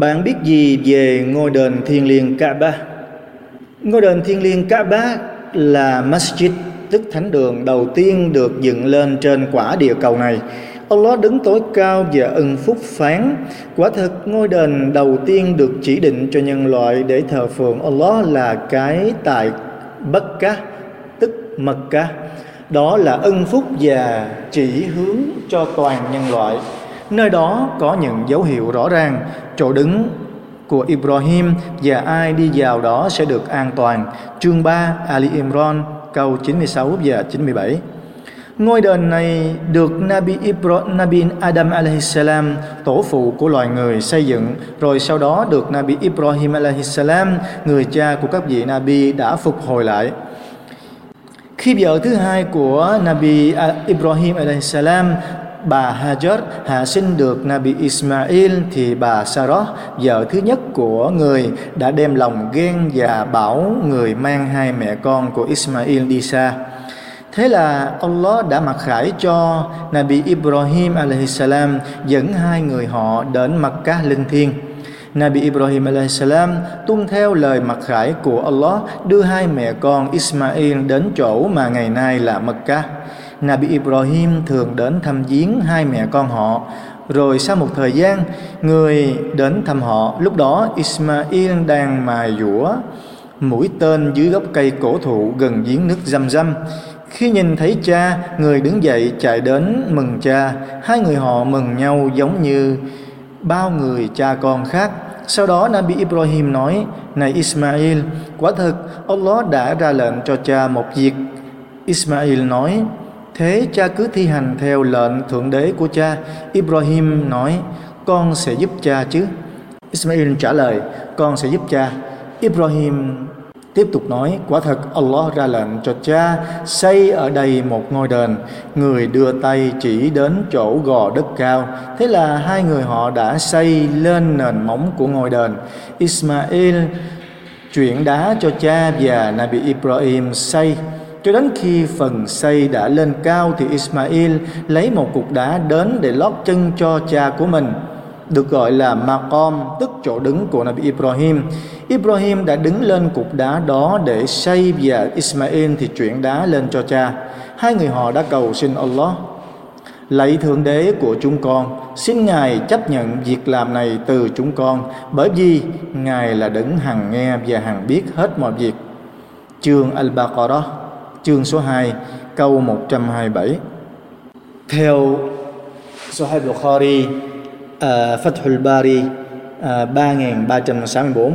Bạn biết gì về ngôi đền thiên liêng Kaaba? Ngôi đền thiên liêng Kaaba là masjid, tức thánh đường đầu tiên được dựng lên trên quả địa cầu này. Allah đứng tối cao và ân phúc phán, Quả thực, ngôi đền đầu tiên được chỉ định cho nhân loại để thờ phượng Allah là cái tại Bất Cá tức Mecca đó là ân phúc và chỉ hướng cho toàn nhân loại nơi đó có những dấu hiệu rõ ràng chỗ đứng của Ibrahim và ai đi vào đó sẽ được an toàn. Chương 3 Ali Imran câu 96 và 97. Ngôi đền này được Nabi Ibrahim, Nabi Adam alaihissalam, tổ phụ của loài người xây dựng, rồi sau đó được Nabi Ibrahim alaihissalam, người cha của các vị Nabi đã phục hồi lại. Khi vợ thứ hai của Nabi à, Ibrahim alaihissalam bà Hajar hạ sinh được Nabi Ismail thì bà Sarah, vợ thứ nhất của người, đã đem lòng ghen và bảo người mang hai mẹ con của Ismail đi xa. Thế là Allah đã mặc khải cho Nabi Ibrahim alaihissalam dẫn hai người họ đến Makkah linh thiêng. Nabi Ibrahim alaihissalam tuân theo lời mặc khải của Allah đưa hai mẹ con Ismail đến chỗ mà ngày nay là Makkah. Nabi Ibrahim thường đến thăm viếng hai mẹ con họ. Rồi sau một thời gian, người đến thăm họ, lúc đó Ismail đang mài dũa mũi tên dưới gốc cây cổ thụ gần giếng nước răm răm khi nhìn thấy cha, người đứng dậy chạy đến mừng cha. Hai người họ mừng nhau giống như bao người cha con khác. Sau đó, Nabi Ibrahim nói, này Ismail, quả thật Allah đã ra lệnh cho cha một việc. Ismail nói Thế cha cứ thi hành theo lệnh thượng đế của cha. Ibrahim nói, con sẽ giúp cha chứ. Ismail trả lời, con sẽ giúp cha. Ibrahim tiếp tục nói, quả thật Allah ra lệnh cho cha xây ở đây một ngôi đền. Người đưa tay chỉ đến chỗ gò đất cao. Thế là hai người họ đã xây lên nền móng của ngôi đền. Ismail chuyển đá cho cha và Nabi Ibrahim xây cho đến khi phần xây đã lên cao thì Ismail lấy một cục đá đến để lót chân cho cha của mình được gọi là Maqam tức chỗ đứng của Nabi Ibrahim. Ibrahim đã đứng lên cục đá đó để xây và Ismail thì chuyển đá lên cho cha. Hai người họ đã cầu xin Allah Lạy Thượng Đế của chúng con, xin Ngài chấp nhận việc làm này từ chúng con, bởi vì Ngài là đấng hằng nghe và hằng biết hết mọi việc. Chương Al-Baqarah chương số 2 câu 127 theo Sahih Bukhari uh, Fathul Bari à, uh, 3364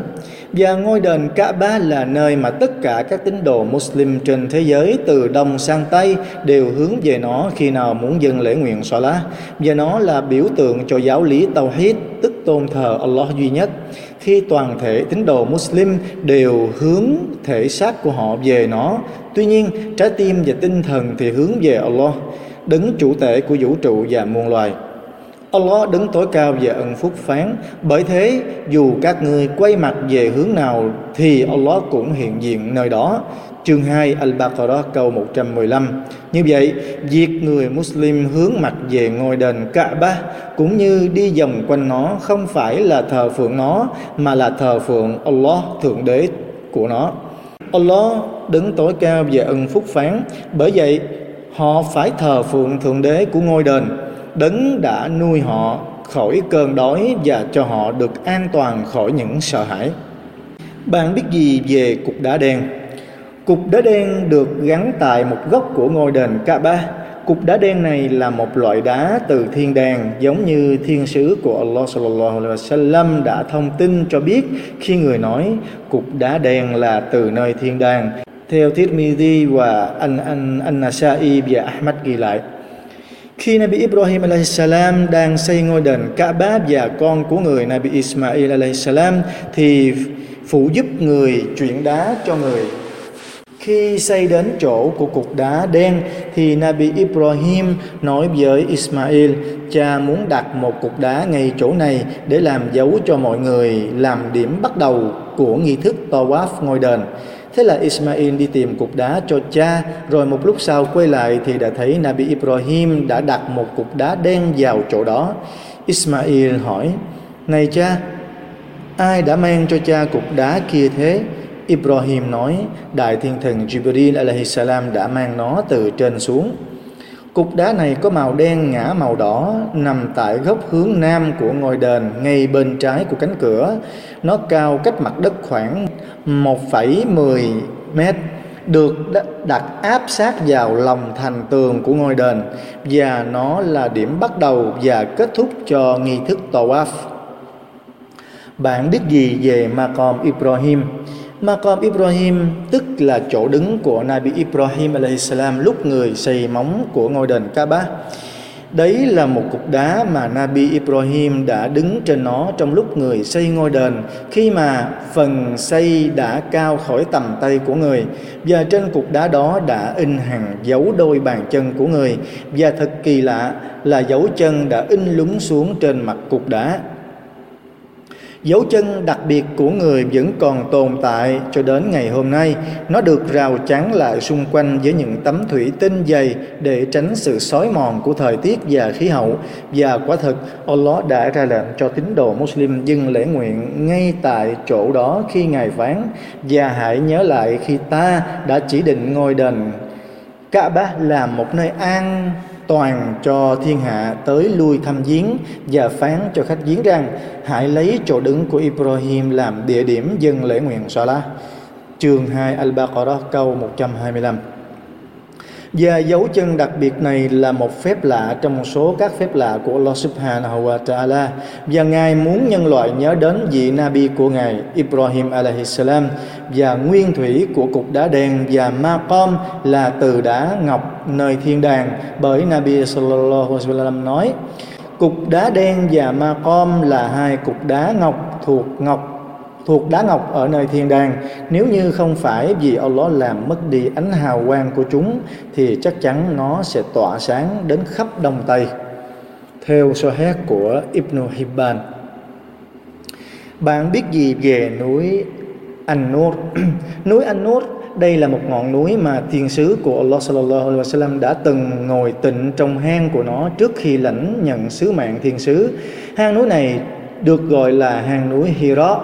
và ngôi đền Kaaba là nơi mà tất cả các tín đồ Muslim trên thế giới từ đông sang tây đều hướng về nó khi nào muốn dâng lễ nguyện Salah và nó là biểu tượng cho giáo lý Tawhid tức tôn thờ Allah duy nhất khi toàn thể tín đồ Muslim đều hướng thể xác của họ về nó. Tuy nhiên, trái tim và tinh thần thì hướng về Allah đứng chủ tể của vũ trụ và muôn loài. Allah đứng tối cao và ân phúc phán. Bởi thế, dù các ngươi quay mặt về hướng nào Thì Allah cũng hiện diện nơi đó. Chương 2 Al-Baqarah câu 115 Như vậy, việc người Muslim hướng mặt về ngôi đền Kaaba Cũng như đi vòng quanh nó Không phải là thờ phượng nó Mà là thờ phượng Allah Thượng Đế của nó. Allah đứng tối cao về ân phúc phán Bởi vậy, họ phải thờ phượng Thượng Đế của ngôi đền. Đấng đã nuôi họ khỏi cơn đói và cho họ được an toàn khỏi những sợ hãi. Bạn biết gì về cục đá đen? Cục đá đen được gắn tại một góc của ngôi đền Kaaba cục đá đen này là một loại đá từ thiên đàng, giống như thiên sứ của Allah sallallahu alaihi wasallam đã thông tin cho biết khi người nói cục đá đen là từ nơi thiên đàng theo Tirmidhi và An An anh Nasai và Ahmad ghi lại, khi Nabi Ibrahim alaihissalam đang xây ngôi đền Kaaba và con của người Nabi Ismail alaihissalam thì phụ giúp người chuyển đá cho người. Khi xây đến chỗ của cục đá đen thì Nabi Ibrahim nói với Ismail cha muốn đặt một cục đá ngay chỗ này để làm dấu cho mọi người làm điểm bắt đầu của nghi thức tawaf ngôi đền. Thế là Ismail đi tìm cục đá cho cha, rồi một lúc sau quay lại thì đã thấy Nabi Ibrahim đã đặt một cục đá đen vào chỗ đó. Ismail hỏi, Này cha, ai đã mang cho cha cục đá kia thế Ibrahim nói đại thiên thần Jibril alaihi salam đã mang nó từ trên xuống Cục đá này có màu đen ngã màu đỏ nằm tại góc hướng nam của ngôi đền ngay bên trái của cánh cửa. Nó cao cách mặt đất khoảng 1,10 mét được đặt áp sát vào lòng thành tường của ngôi đền và nó là điểm bắt đầu và kết thúc cho nghi thức tawaf. Bạn biết gì về Maqam Ibrahim? Maqam Ibrahim, tức là chỗ đứng của Nabi Ibrahim alaihissalam lúc người xây móng của ngôi đền Kaaba. Đấy là một cục đá mà Nabi Ibrahim đã đứng trên nó trong lúc người xây ngôi đền, khi mà phần xây đã cao khỏi tầm tay của người. Và trên cục đá đó đã in hàng dấu đôi bàn chân của người. Và thật kỳ lạ là dấu chân đã in lúng xuống trên mặt cục đá. Dấu chân đặc biệt của người vẫn còn tồn tại cho đến ngày hôm nay. Nó được rào chắn lại xung quanh với những tấm thủy tinh dày để tránh sự xói mòn của thời tiết và khí hậu. Và quả thực, Allah đã ra lệnh cho tín đồ Muslim dừng lễ nguyện ngay tại chỗ đó khi Ngài phán và hãy nhớ lại khi ta đã chỉ định ngôi đền Kaaba là một nơi an toàn cho thiên hạ tới lui thăm viếng và phán cho khách viếng rằng hãy lấy chỗ đứng của Ibrahim làm địa điểm dân lễ nguyện Salah. Chương 2 Al-Baqarah, câu 125 và dấu chân đặc biệt này là một phép lạ trong một số các phép lạ của Allah Subhanahu wa Ta'ala. Và Ngài muốn nhân loại nhớ đến vị Nabi của Ngài, Ibrahim alaihi salam và nguyên thủy của cục đá đen và ma com là từ đá ngọc nơi thiên đàng, bởi Nabi sallallahu alaihi wasallam nói, cục đá đen và ma com là hai cục đá ngọc thuộc ngọc, thuộc đá ngọc ở nơi thiên đàng. Nếu như không phải vì Allah làm mất đi ánh hào quang của chúng, thì chắc chắn nó sẽ tỏa sáng đến khắp đông tây. Theo so hét của Ibn Hibban. Bạn biết gì về núi An-Nur. Núi An-Nur đây là một ngọn núi mà thiên sứ của Allah sallallahu alaihi wasallam đã từng ngồi tịnh trong hang của nó trước khi lãnh nhận sứ mạng thiên sứ. Hang núi này được gọi là hang núi Hira.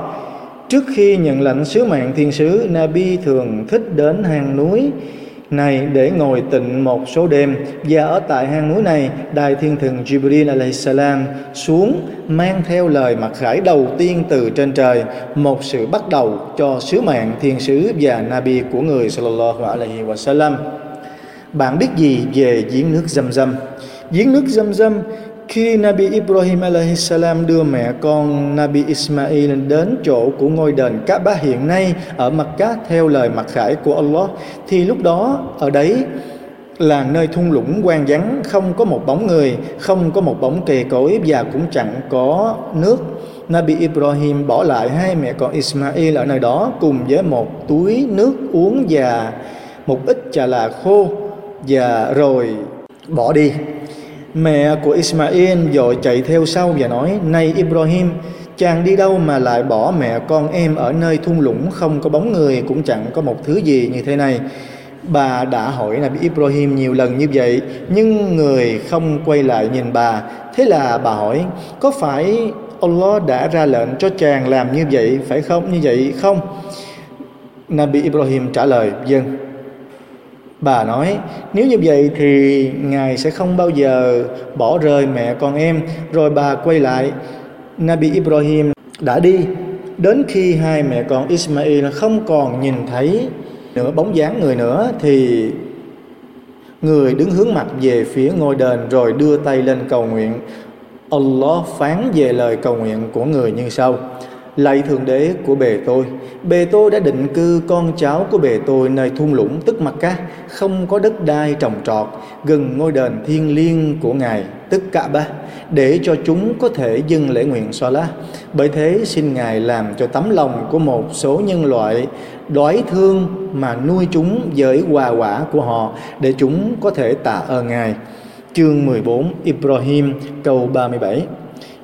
Trước khi nhận lệnh sứ mạng thiên sứ, Nabi thường thích đến hang núi này, để ngồi tịnh một số đêm và ở tại hang núi này đại thiên thần Jibril alaihissalam xuống, mang theo lời mặc khải đầu tiên từ trên trời, một sự bắt đầu cho sứ mạng thiên sứ và nabi của người sallallahu alaihi wasallam. Bạn biết gì về giếng nước dâm dâm giếng nước dâm dâm khi Nabi Ibrahim salam đưa mẹ con Nabi Ismail đến chỗ của ngôi đền Kaaba hiện nay ở Makkah theo lời mặc khải của Allah, thì lúc đó ở đấy là nơi thung lũng quan vắng, không có một bóng người, không có một bóng cây cối và cũng chẳng có nước. Nabi Ibrahim bỏ lại hai mẹ con Ismail ở nơi đó cùng với một túi nước uống và một ít trà là khô và rồi bỏ đi. Mẹ của Ismail dội chạy theo sau và nói, Này Ibrahim, Chàng đi đâu mà lại bỏ mẹ con em Ở nơi thung lũng không có bóng người, Cũng chẳng có một thứ gì như thế này? Bà đã hỏi Nabi Ibrahim nhiều lần như vậy, Nhưng người không quay lại nhìn bà. Thế là bà hỏi, Có phải Allah đã ra lệnh cho chàng làm như vậy, Phải không, như vậy không? Nabi Ibrahim trả lời Dân Bà nói, nếu như vậy thì Ngài sẽ không bao giờ bỏ rơi mẹ con em. Rồi bà quay lại, Nabi Ibrahim đã đi. Đến khi hai mẹ con Ismail không còn nhìn thấy nữa bóng dáng người nữa thì người đứng hướng mặt về phía ngôi đền rồi đưa tay lên cầu nguyện. Allah phán về lời cầu nguyện của người như sau: Lạy Thượng Đế của bề tôi, bề tôi đã định cư con cháu của bề tôi nơi thung lũng tức mặt cát không có đất đai trồng trọt, gần ngôi đền thiên liêng của Ngài, tức Cả Ba, để cho chúng có thể dâng lễ nguyện xoa lá. Bởi thế xin Ngài làm cho tấm lòng của một số nhân loại đói thương mà nuôi chúng với quà quả của họ để chúng có thể tạ ơn Ngài. Chương 14 Ibrahim câu 37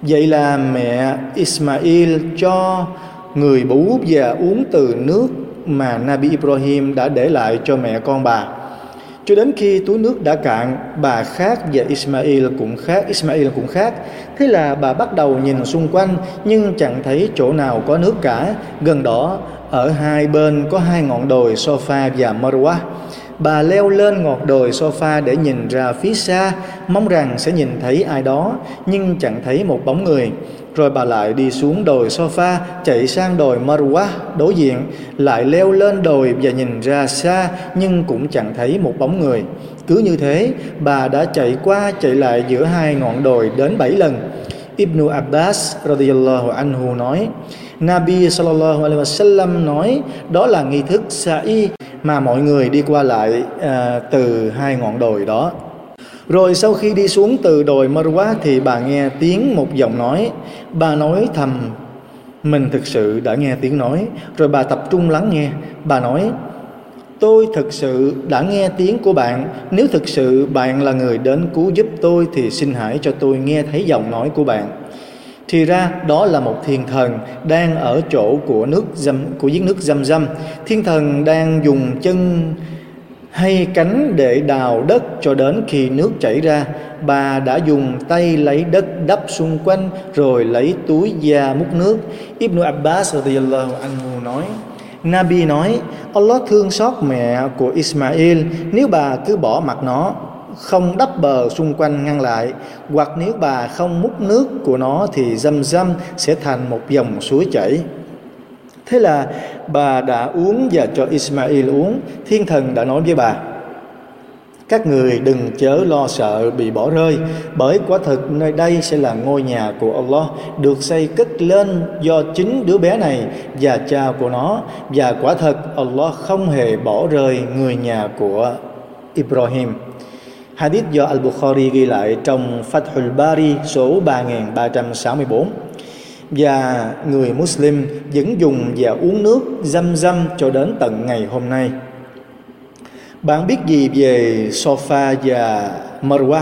Vậy là mẹ Ismail cho người bú và uống từ nước mà Nabi Ibrahim đã để lại cho mẹ con bà. cho đến khi túi nước đã cạn, bà khác và Ismail cũng khác, Ismail cũng khác. Thế là bà bắt đầu nhìn xung quanh, nhưng chẳng thấy chỗ nào có nước cả. Gần đó, ở hai bên có hai ngọn đồi Sofa và Marwa bà leo lên ngọn đồi sofa để nhìn ra phía xa, mong rằng sẽ nhìn thấy ai đó, nhưng chẳng thấy một bóng người. Rồi bà lại đi xuống đồi sofa, chạy sang đồi marwa đối diện, lại leo lên đồi và nhìn ra xa, nhưng cũng chẳng thấy một bóng người. Cứ như thế, bà đã chạy qua, chạy lại giữa hai ngọn đồi đến bảy lần. Ibn Abbas radiyallahu anhu nói, Nabi sallallahu alaihi wasallam nói, đó là nghi thức sa'i mà mọi người đi qua lại à, từ hai ngọn đồi đó. Rồi sau khi đi xuống từ đồi Marwa thì bà nghe tiếng một giọng nói, bà nói thầm mình thực sự đã nghe tiếng nói, rồi bà tập trung lắng nghe, bà nói Tôi thực sự đã nghe tiếng của bạn. Nếu thực sự bạn là người đến cứu giúp tôi Thì xin hãy cho tôi nghe thấy giọng nói của bạn thì ra, đó là một thiên thần đang ở chỗ của nước dâm, của giếng nước dâm dâm. Thiên thần đang dùng chân hay cánh để đào đất cho đến khi nước chảy ra. Bà đã dùng tay lấy đất đắp xung quanh, rồi lấy túi da múc nước. Ibn Abbas radiyallahu anhu nói, Nabi nói, Allah thương xót mẹ của Ismail, nếu bà cứ bỏ mặt nó không đắp bờ xung quanh ngăn lại, hoặc nếu bà không múc nước của nó thì dâm dâm sẽ thành một dòng suối chảy. Thế là bà đã uống và cho Ismail uống, thiên thần đã nói với bà, các người đừng chớ lo sợ bị bỏ rơi, bởi quả thực nơi đây sẽ là ngôi nhà của Allah, được xây cất lên do chính đứa bé này và cha của nó, và quả thật Allah không hề bỏ rơi người nhà của Ibrahim. Hadith do Al-Bukhari ghi lại trong Fathul Bari số 3364 và người Muslim vẫn dùng và uống nước dâm dâm cho đến tận ngày hôm nay. Bạn biết gì về Sofa và Marwa?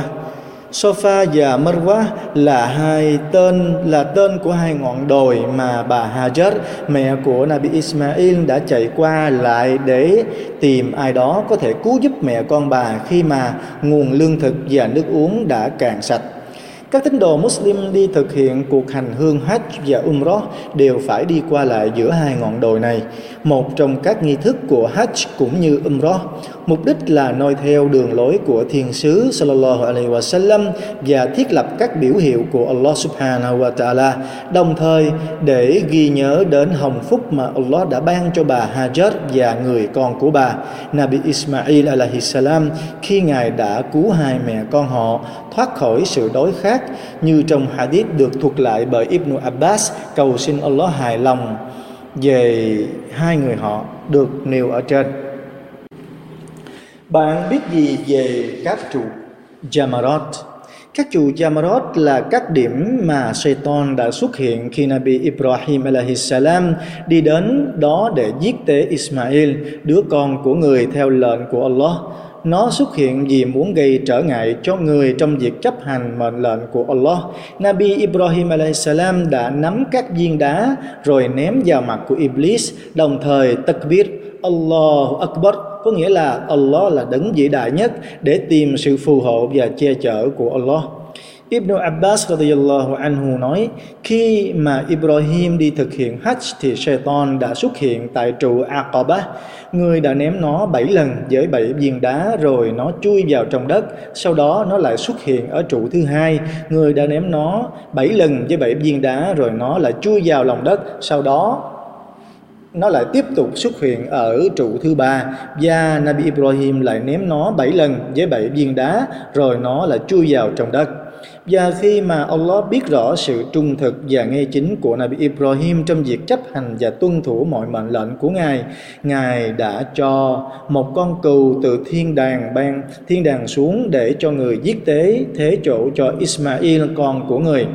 Sofa và Marwa là hai tên, là tên của hai ngọn đồi mà bà Hajar, mẹ của Nabi Ismail, đã chạy qua lại để tìm ai đó có thể cứu giúp mẹ con bà khi mà nguồn lương thực và nước uống đã cạn sạch. Các tín đồ Muslim đi thực hiện cuộc hành hương Hajj và Umrah đều phải đi qua lại giữa hai ngọn đồi này, một trong các nghi thức của Hajj cũng như Umrah. Mục đích là noi theo đường lối của Thiên sứ Sallallahu Alaihi Wasallam và thiết lập các biểu hiệu của Allah Subhanahu wa Taala, đồng thời để ghi nhớ đến hồng phúc mà Allah đã ban cho bà Hajar và người con của bà, Nabi Ismail alaihi salam khi ngài đã cứu hai mẹ con họ thoát khỏi sự đói khát như trong hadith được thuật lại bởi Ibn Abbas cầu xin Allah hài lòng về hai người họ được nêu ở trên. Bạn biết gì về các trụ Jamarat? Các trụ Jamarat là các điểm mà Satan đã xuất hiện khi Nabi Ibrahim salam đi đến đó để giết tế Ismail, đứa con của người theo lệnh của Allah nó xuất hiện vì muốn gây trở ngại cho người trong việc chấp hành mệnh lệnh của Allah. Nabi Ibrahim salam đã nắm các viên đá rồi ném vào mặt của Iblis, đồng thời takbir Allahu Akbar có nghĩa là Allah là đấng vĩ đại nhất để tìm sự phù hộ và che chở của Allah. Ibn Abbas radiyallahu anhu nói, khi mà Ibrahim đi thực hiện Hajj thì Shaitan đã xuất hiện tại trụ Aqaba. Người đã ném nó bảy lần với bảy viên đá rồi nó chui vào trong đất. Sau đó nó lại xuất hiện ở trụ thứ hai. Người đã ném nó bảy lần với bảy viên đá rồi nó lại chui vào lòng đất. Sau đó nó lại tiếp tục xuất hiện ở trụ thứ ba. Và Nabi Ibrahim lại ném nó bảy lần với bảy viên đá rồi nó lại chui vào trong đất và khi mà Allah biết rõ sự trung thực và ngay chính của Nabi Ibrahim trong việc chấp hành và tuân thủ mọi mệnh lệnh của Ngài, Ngài đã cho một con cừu từ thiên đàng ban thiên đàng xuống để cho người giết tế thế chỗ cho Ismail con của người.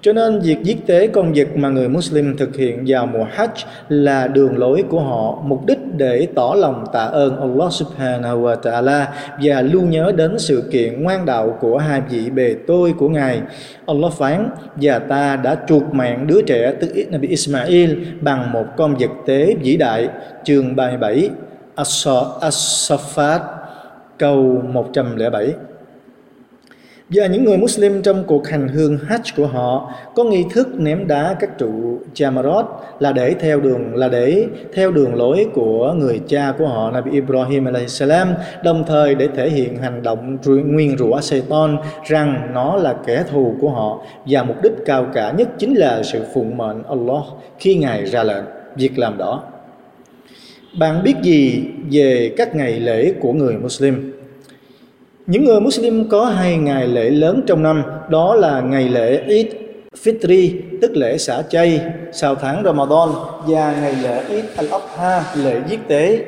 Cho nên việc giết tế con vật mà người Muslim thực hiện vào mùa Hajj là đường lối của họ, mục đích để tỏ lòng tạ ơn Allah Subhanahu wa Ta'ala và lưu nhớ đến sự kiện ngoan đạo của hai vị bề tôi của Ngài. Allah phán, và ta đã chuộc mạng đứa trẻ tức Nabi Ismail bằng một con vật tế vĩ đại. Chương 37 as-saffat, câu 107 và những người Muslim trong cuộc hành hương Hajj của họ có nghi thức ném đá các trụ Jamarot là để theo đường, là để theo đường lối của người cha của họ, Nabi Ibrahim salam, đồng thời để thể hiện hành động nguyên rủa Satan rằng nó là kẻ thù của họ và mục đích cao cả nhất chính là sự phụng mệnh Allah khi Ngài ra lệnh việc làm đó. Bạn biết gì về các ngày lễ của người Muslim? Những người Muslim có hai ngày lễ lớn trong năm, đó là ngày lễ Eid Fitri, tức lễ xả chay sau tháng Ramadan và ngày lễ Eid al-Adha, lễ giết tế.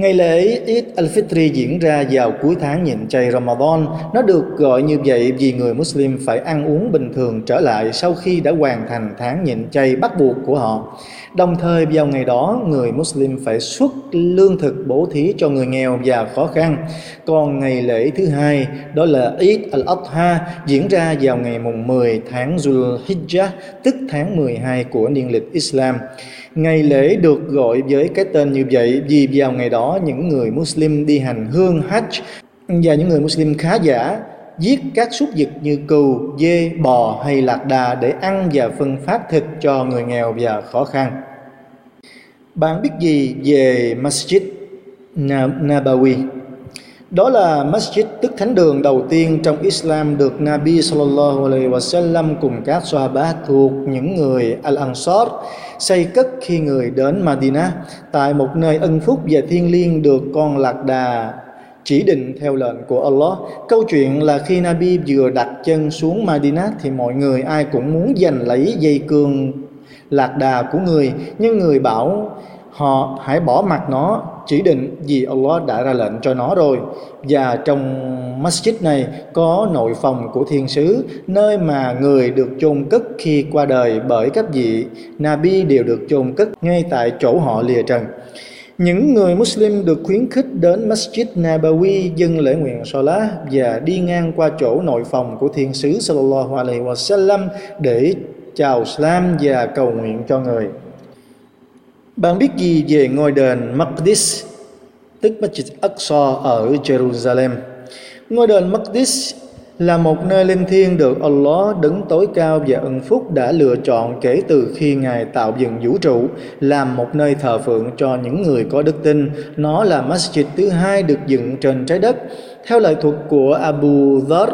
Ngày lễ Eid al-Fitr diễn ra vào cuối tháng nhịn chay Ramadan. Nó được gọi như vậy vì người Muslim phải ăn uống bình thường trở lại sau khi đã hoàn thành tháng nhịn chay bắt buộc của họ. Đồng thời vào ngày đó, người Muslim phải xuất lương thực bổ thí cho người nghèo và khó khăn. Còn ngày lễ thứ hai, đó là Eid al-Adha, diễn ra vào ngày mùng 10 tháng Zulhijjah, tức tháng 12 của niên lịch Islam. Ngày lễ được gọi với cái tên như vậy vì vào ngày đó những người Muslim đi hành hương Hajj và những người Muslim khá giả giết các súc vật như cừu, dê, bò hay lạc đà để ăn và phân phát thịt cho người nghèo và khó khăn. Bạn biết gì về Masjid Nabawi? Đó là masjid tức thánh đường đầu tiên trong Islam được Nabi sallallahu alaihi wasallam cùng các Sahaba thuộc những người Al-Ansar xây cất khi người đến Madinah. Tại một nơi ân phúc và thiên liêng được con lạc đà chỉ định theo lệnh của Allah. Câu chuyện là khi Nabi vừa đặt chân xuống Madinah thì mọi người ai cũng muốn giành lấy dây cương lạc đà của người. Nhưng người bảo họ hãy bỏ mặt nó chỉ định vì Allah đã ra lệnh cho nó rồi và trong masjid này có nội phòng của thiên sứ, nơi mà người được chôn cất khi qua đời bởi các vị Nabi đều được chôn cất ngay tại chỗ họ lìa trần những người Muslim được khuyến khích đến Masjid Nabawi dâng lễ nguyện Salah và đi ngang qua chỗ nội phòng của thiên sứ Sallallahu Alaihi Wasallam để chào Islam và cầu nguyện cho người. Bạn biết gì về ngôi đền Maqdis, tức Masjid Aqsa ở Jerusalem? Ngôi đền Maqdis là một nơi linh thiêng được Allah đứng tối cao và ân phúc đã lựa chọn kể từ khi Ngài tạo dựng vũ trụ làm một nơi thờ phượng cho những người có đức tin. Nó là masjid thứ hai được dựng trên trái đất. Theo lời thuật của Abu Dhar,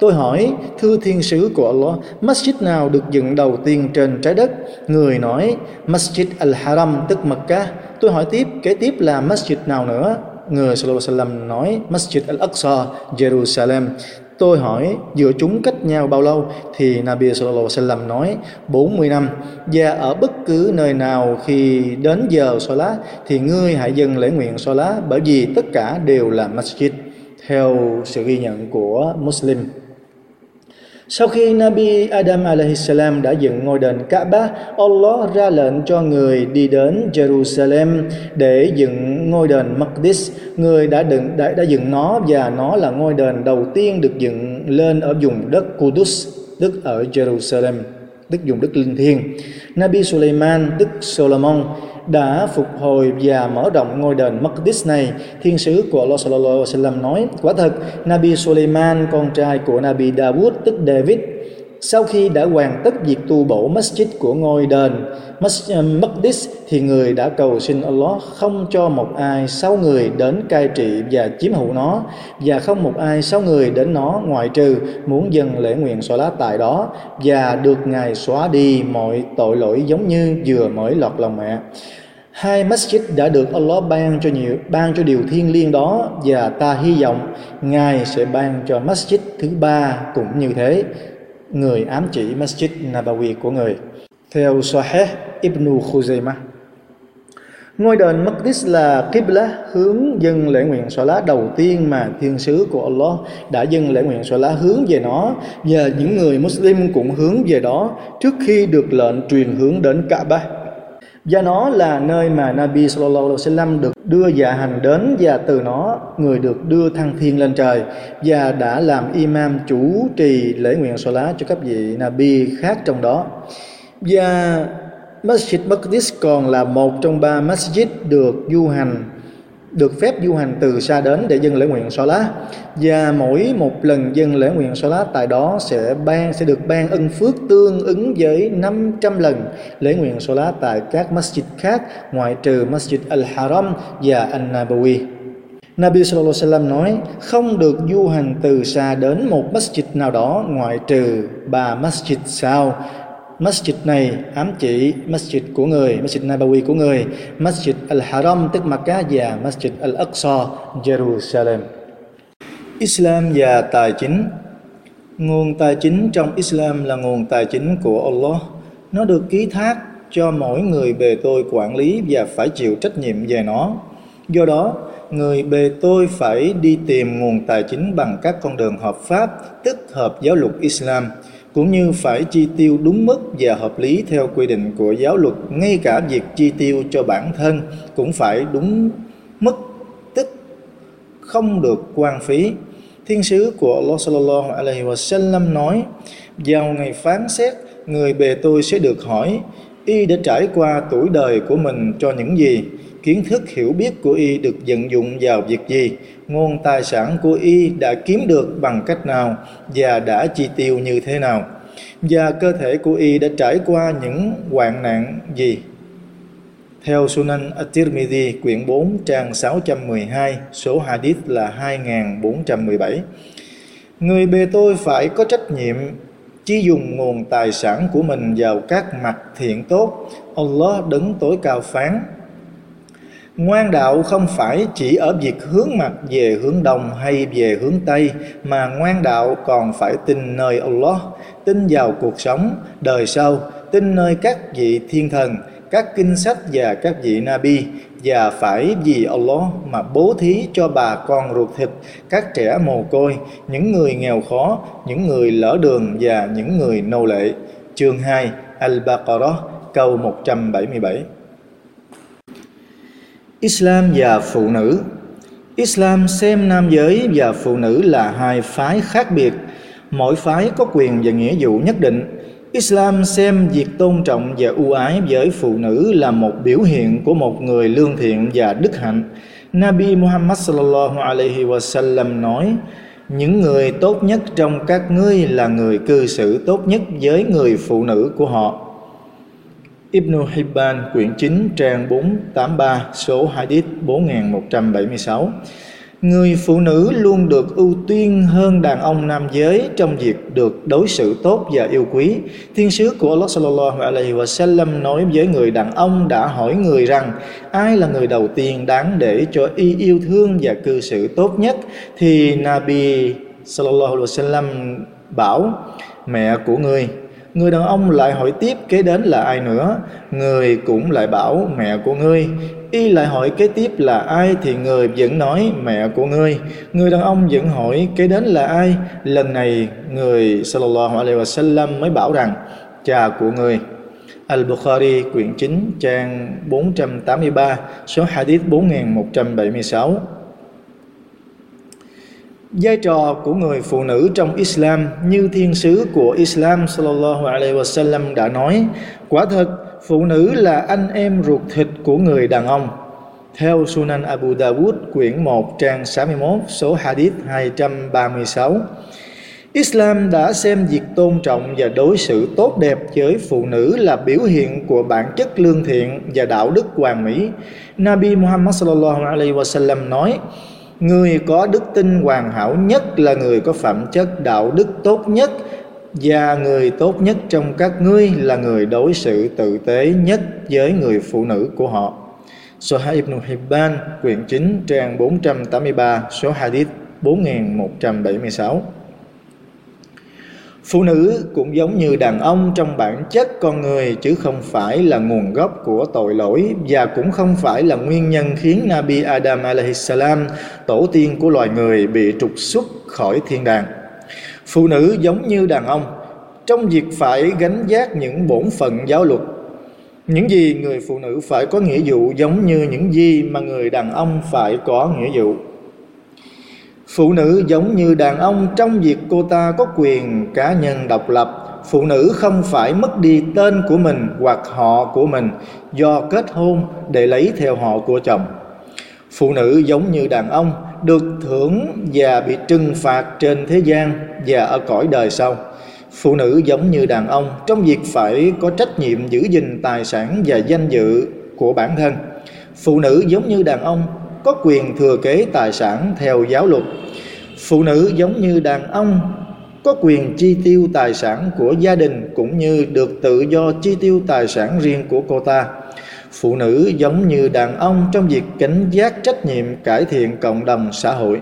Tôi hỏi, thưa thiên sứ của Allah, masjid nào được dựng đầu tiên trên trái đất? Người nói, Masjid Al-Haram tức Mecca. Tôi hỏi tiếp, kế tiếp là masjid nào nữa? Người Sallallahu Alaihi Wasallam nói, Masjid Al-Aqsa, Jerusalem. Tôi hỏi giữa chúng cách nhau bao lâu thì Nabi Sallallahu Alaihi Wasallam nói 40 năm và ở bất cứ nơi nào khi đến giờ Salat thì ngươi hãy dâng lễ nguyện Salat bởi vì tất cả đều là masjid theo sự ghi nhận của Muslim. Sau khi Nabi Adam alaihissalam đã dựng ngôi đền Kaaba, Allah ra lệnh cho người đi đến Jerusalem để dựng ngôi đền Maqdis. Người đã, đựng, đã, đã dựng nó và nó là ngôi đền đầu tiên được dựng lên ở vùng đất Kudus, tức ở Jerusalem, tức vùng đất linh thiêng. Nabi Sulaiman, tức Solomon, đã phục hồi và mở rộng ngôi đền Maqdis này. Thiên sứ của Allah sallallahu alaihi wasallam nói: Quả thật, Nabi Sulaiman, con trai của Nabi Dawood tức David, sau khi đã hoàn tất việc tu bổ masjid của ngôi đền ờ, Maqdis, thì người đã cầu xin Allah không cho một ai sau người đến cai trị và chiếm hữu nó, và không một ai sau người đến nó ngoại trừ muốn dâng lễ nguyện lá tại đó, và được Ngài xóa đi mọi tội lỗi giống như vừa mới lọt lòng mẹ. Hai masjid đã được Allah ban cho nhiều, ban cho điều thiên liêng đó, và ta hy vọng Ngài sẽ ban cho masjid thứ ba cũng như thế. Người ám chỉ masjid Nabawi của người. Theo Sahih Ibn Khuzaimah, Ngôi đền Maqdis là Qibla hướng dân lễ nguyện lá đầu tiên mà thiên sứ của Allah đã dâng lễ nguyện lá hướng về nó và những người Muslim cũng hướng về đó trước khi được lệnh truyền hướng đến Kaaba. Và nó là nơi mà Nabi Sallallahu Alaihi Wasallam được đưa dạ hành đến và từ nó người được đưa thăng thiên lên trời và đã làm imam chủ trì lễ nguyện lá cho các vị Nabi khác trong đó. Và Masjid Maqdis còn là một trong ba masjid được du hành được phép du hành từ xa đến để dâng lễ nguyện Salat và mỗi một lần dâng lễ nguyện Salat tại đó sẽ ban, sẽ được ban ân phước tương ứng với 500 lần lễ nguyện Salat tại các masjid khác ngoại trừ Masjid Al-Haram và An-Nabawi. Nabi Sallallahu Alaihi Wasallam nói, không được du hành từ xa đến một masjid nào đó ngoại trừ ba masjid sau Masjid này ám chỉ Masjid của người, Masjid Nabawi của người, Masjid Al-Haram tức Makkah và Masjid Al-Aqsa Jerusalem. Islam và tài chính Nguồn tài chính trong Islam là nguồn tài chính của Allah. Nó được ký thác cho mỗi người bề tôi quản lý và phải chịu trách nhiệm về nó. Do đó, người bề tôi phải đi tìm nguồn tài chính bằng các con đường hợp pháp, tức hợp giáo luật Islam – cũng như phải chi tiêu đúng mức và hợp lý theo quy định của giáo luật. Ngay cả việc chi tiêu cho bản thân cũng phải đúng mức, tức không được quan phí. Thiên sứ của Allah sallallahu alaihi wasallam nói, vào ngày phán xét, người bề tôi sẽ được hỏi, y đã trải qua tuổi đời của mình cho những gì? Kiến thức hiểu biết của y được vận dụng vào việc gì? Nguồn tài sản của y đã kiếm được bằng cách nào và đã chi tiêu như thế nào? Và cơ thể của y đã trải qua những hoạn nạn gì? Theo Sunan At-Tirmidhi, quyển 4 trang 612 số hadith là 2417 Người bề tôi phải có trách nhiệm chỉ dùng nguồn tài sản của mình vào các mặt thiện tốt. Allah đấng tối cao phán Ngoan đạo không phải chỉ ở việc hướng mặt về hướng đông hay về hướng tây mà ngoan đạo còn phải tin nơi Allah, tin vào cuộc sống, đời sau, tin nơi các vị thiên thần, các kinh sách và các vị Nabi và phải vì Allah mà bố thí cho bà con ruột thịt, các trẻ mồ côi, những người nghèo khó, những người lỡ đường và những người nô lệ. Chương 2 Al-Baqarah câu 177 Islam và phụ nữ Islam xem nam giới và phụ nữ là hai phái khác biệt mỗi phái có quyền và nghĩa vụ nhất định Islam xem việc tôn trọng và ưu ái với phụ nữ là một biểu hiện của một người lương thiện và đức hạnh. Nabi Muhammad sallallahu alaihi wasallam nói: những người tốt nhất trong các ngươi là người cư xử tốt nhất với người phụ nữ của họ. Ibn Hibban, quyển 9 trang 483 số hadith 4176 Người phụ nữ luôn được ưu tiên hơn đàn ông nam giới trong việc được đối xử tốt và yêu quý. Thiên sứ của Allah sallallahu alaihi wasallam nói với người đàn ông đã hỏi người rằng, ai là người đầu tiên đáng để cho y yêu thương và cư xử tốt nhất? Thì Nabi sallallahu alaihi wasallam bảo, mẹ của người Người đàn ông lại hỏi tiếp, kế đến là ai nữa? Người cũng lại bảo, mẹ của ngươi. Y lại hỏi, kế tiếp là ai? Thì người vẫn nói, mẹ của ngươi. Người đàn ông vẫn hỏi, kế đến là ai? Lần này, người sallallahu alaihi wasallam mới bảo rằng, Cha của ngươi. Al-Bukhari, quyển 9 trang 483 số hadith 4176 Vai trò của người phụ nữ trong Islam như thiên sứ của Islam sallallahu alaihi wasallam đã nói, quả thật phụ nữ là anh em ruột thịt của người đàn ông. Theo Sunan Abu Dawud quyển 1 trang 61 số hadith 236. Islam đã xem việc tôn trọng và đối xử tốt đẹp với phụ nữ là biểu hiện của bản chất lương thiện và đạo đức hoàn mỹ. Nabi Muhammad sallallahu alaihi wasallam nói: Người có đức tin hoàn hảo nhất là người có phẩm chất đạo đức tốt nhất và người tốt nhất trong các ngươi là người đối xử tử tế nhất với người phụ nữ của họ. Sahih Ibn Hibban, quyển 9, trang 483, số hadith 4176. Phụ nữ cũng giống như đàn ông trong bản chất con người chứ không phải là nguồn gốc của tội lỗi và cũng không phải là nguyên nhân khiến Nabi Adam alaihissalam, tổ tiên của loài người bị trục xuất khỏi thiên đàng. Phụ nữ giống như đàn ông trong việc phải gánh vác những bổn phận giáo luật. Những gì người phụ nữ phải có nghĩa vụ giống như những gì mà người đàn ông phải có nghĩa vụ. Phụ nữ giống như đàn ông trong việc cô ta có quyền cá nhân độc lập, phụ nữ không phải mất đi tên của mình hoặc họ của mình do kết hôn để lấy theo họ của chồng. phụ nữ giống như đàn ông được thưởng và bị trừng phạt trên thế gian và ở cõi đời sau. Phụ nữ giống như đàn ông trong việc phải có trách nhiệm giữ gìn tài sản và danh dự của bản thân. Phụ nữ giống như đàn ông có quyền thừa kế tài sản theo giáo luật. Phụ nữ giống như đàn ông có quyền chi tiêu tài sản của gia đình cũng như được tự do chi tiêu tài sản riêng của cô ta. Phụ nữ giống như đàn ông trong việc cảnh giác trách nhiệm cải thiện cộng đồng xã hội.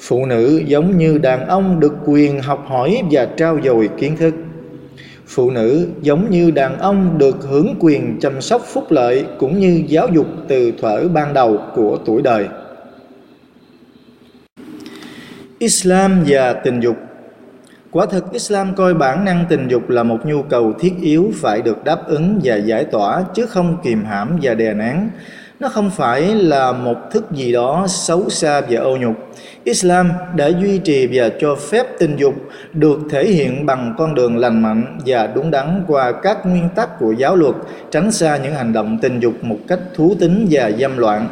Phụ nữ giống như đàn ông được quyền học hỏi và trao dồi kiến thức phụ nữ giống như đàn ông được hưởng quyền chăm sóc phúc lợi cũng như giáo dục từ thuở ban đầu của tuổi đời islam và tình dục Quả thực, Islam coi bản năng tình dục là một nhu cầu thiết yếu phải được đáp ứng và giải tỏa chứ không kìm hãm và đè nén. Nó không phải là một thức gì đó xấu xa và ô nhục. Islam đã duy trì và cho phép tình dục được thể hiện bằng con đường lành mạnh và đúng đắn qua các nguyên tắc của giáo luật, tránh xa những hành động tình dục một cách thú tính và dâm loạn.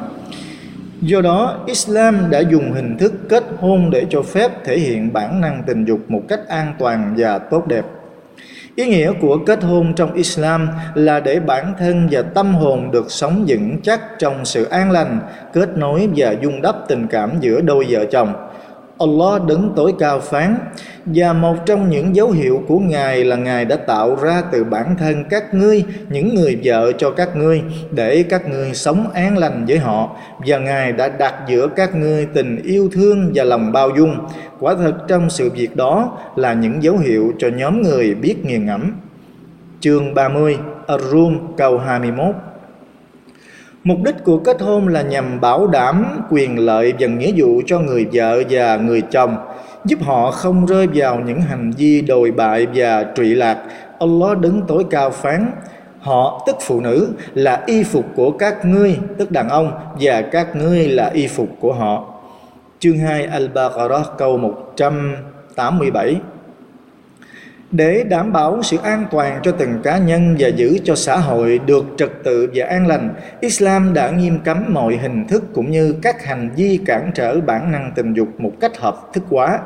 Do đó, Islam đã dùng hình thức kết hôn để cho phép thể hiện bản năng tình dục một cách an toàn và tốt đẹp. Ý nghĩa của kết hôn trong Islam là để bản thân và tâm hồn được sống vững chắc trong sự an lành, kết nối và dung đắp tình cảm giữa đôi vợ chồng. Allah đứng tối cao phán, và một trong những dấu hiệu của Ngài là Ngài đã tạo ra từ bản thân các ngươi, những người vợ cho các ngươi, để các ngươi sống an lành với họ và Ngài đã đặt giữa các ngươi tình yêu thương và lòng bao dung. Quả thật trong sự việc đó là những dấu hiệu cho nhóm người biết nghiền ngẫm. Chương 30 Ar-Rum, câu 21 Mục đích của kết hôn là nhằm bảo đảm quyền lợi và nghĩa vụ cho người vợ và người chồng, giúp họ không rơi vào những hành vi đồi bại và trụy lạc. Allah đứng tối cao phán, họ tức phụ nữ là y phục của các ngươi, tức đàn ông, và các ngươi là y phục của họ. Chương 2 Al-Baqarah câu 187 để đảm bảo sự an toàn cho từng cá nhân và giữ cho xã hội được trật tự và an lành, Islam đã nghiêm cấm mọi hình thức cũng như các hành vi cản trở bản năng tình dục một cách hợp thức hóa.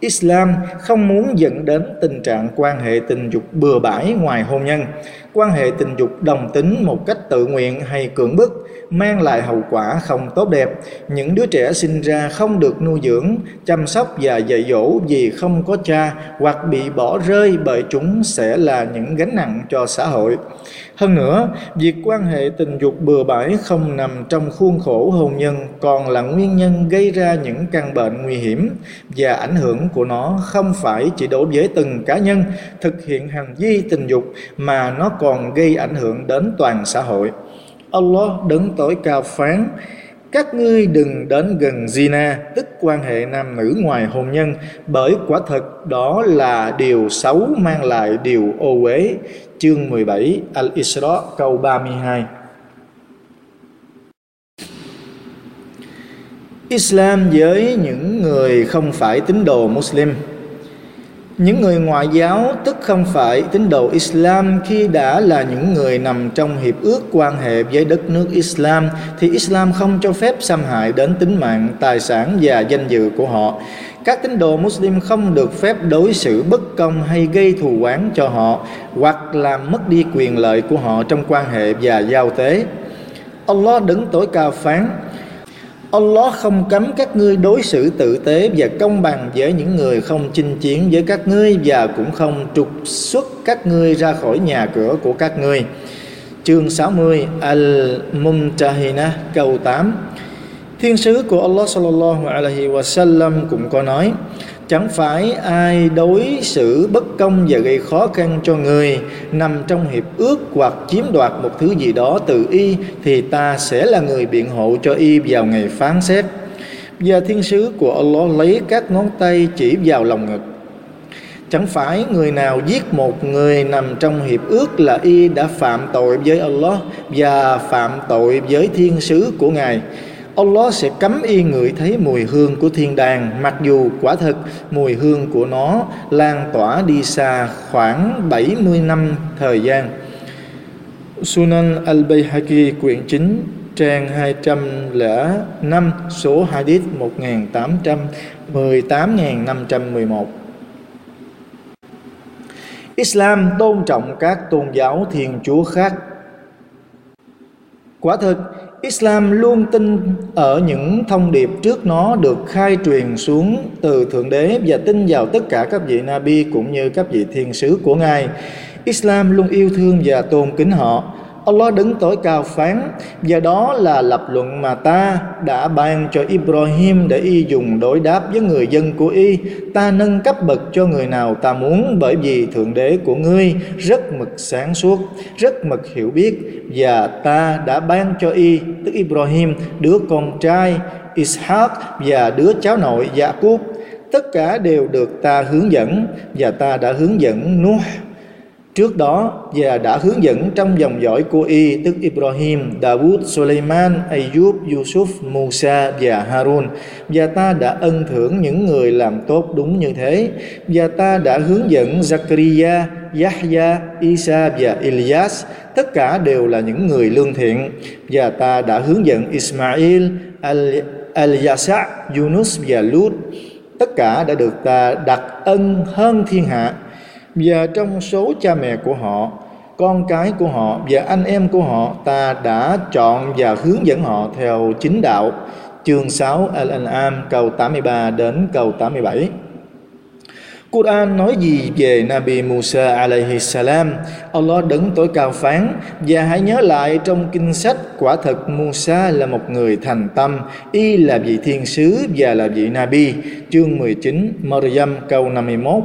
Islam không muốn dẫn đến tình trạng quan hệ tình dục bừa bãi ngoài hôn nhân, quan hệ tình dục đồng tính một cách tự nguyện hay cưỡng bức mang lại hậu quả không tốt đẹp. Những đứa trẻ sinh ra không được nuôi dưỡng, chăm sóc và dạy dỗ vì không có cha hoặc bị bỏ rơi bởi chúng sẽ là những gánh nặng cho xã hội. Hơn nữa, việc quan hệ tình dục bừa bãi không nằm trong khuôn khổ hôn nhân còn là nguyên nhân gây ra những căn bệnh nguy hiểm và ảnh hưởng của nó không phải chỉ đối với từng cá nhân thực hiện hành vi tình dục mà nó còn gây ảnh hưởng đến toàn xã hội. Allah đấng tối cao phán, các ngươi đừng đến gần zina, tức quan hệ nam nữ ngoài hôn nhân, bởi quả thật đó là điều xấu mang lại điều ô uế. Chương 17 Al-Isra, câu 32 Islam với những người không phải tín đồ Muslim những người ngoại giáo tức không phải tín đồ Islam khi đã là những người nằm trong hiệp ước quan hệ với đất nước Islam thì Islam không cho phép xâm hại đến tính mạng, tài sản và danh dự của họ. Các tín đồ Muslim không được phép đối xử bất công hay gây thù oán cho họ hoặc làm mất đi quyền lợi của họ trong quan hệ và giao tế. Allah đứng tối cao phán Allah không cấm các ngươi đối xử tử tế và công bằng với những người không chinh chiến với các ngươi và cũng không trục xuất các ngươi ra khỏi nhà cửa của các ngươi. Chương 60 Al-Mumtahina câu 8 Thiên sứ của Allah sallallahu alaihi wasallam cũng có nói chẳng phải ai đối xử bất công và gây khó khăn cho người, nằm trong hiệp ước hoặc chiếm đoạt một thứ gì đó từ y, thì ta sẽ là người biện hộ cho y vào ngày phán xét. Và thiên sứ của Allah lấy các ngón tay chỉ vào lòng ngực. Chẳng phải người nào giết một người nằm trong hiệp ước là y đã phạm tội với Allah và phạm tội với thiên sứ của ngài. Allah sẽ cấm y ngửi thấy mùi hương của thiên đàng, mặc dù quả thật mùi hương của nó lan tỏa đi xa khoảng 70 năm thời gian. Sunan al-Bayhaqi, quyển 9 trang 205 số hadith 1818.511 Islam tôn trọng các tôn giáo thiên chúa khác Quả thực Islam luôn tin ở những thông điệp trước nó được khai truyền xuống từ Thượng Đế và tin vào tất cả các vị Nabi cũng như các vị thiên sứ của Ngài. Islam luôn yêu thương và tôn kính họ. Allah đứng tối cao phán và đó là lập luận mà ta đã ban cho Ibrahim để y dùng đối đáp với người dân của y. Ta nâng cấp bậc cho người nào ta muốn, bởi vì thượng đế của ngươi rất mực sáng suốt, rất mực hiểu biết, và ta đã ban cho y, tức Ibrahim, đứa con trai Ishaq và đứa cháu nội Jacob tất cả đều được ta hướng dẫn, và ta đã hướng dẫn Nuh. Trước đó và đã hướng dẫn trong dòng dõi của y tức Ibrahim, Dawood, Suleiman, Ayub, Yusuf, Musa và Harun. Và ta đã ân thưởng những người làm tốt đúng như thế. Và ta đã hướng dẫn Zakaria, Yahya, Isa và Ilyas. Tất cả đều là những người lương thiện. Và ta đã hướng dẫn Ismail, Al-Yasa, Yunus và Lut. Tất cả đã được ta đặt ân hơn thiên hạ và trong số cha mẹ của họ, con cái của họ và anh em của họ, ta đã chọn và hướng dẫn họ theo chính đạo. Chương 6 Al-An'am, câu 83 đến câu 87 Quran nói gì về Nabi Musa alaihi salam? Allah đứng tối cao phán. Và hãy nhớ lại trong kinh sách, quả thật Musa là một người thành tâm, y là vị thiên sứ và là vị Nabi. Chương 19 Maryam, câu 51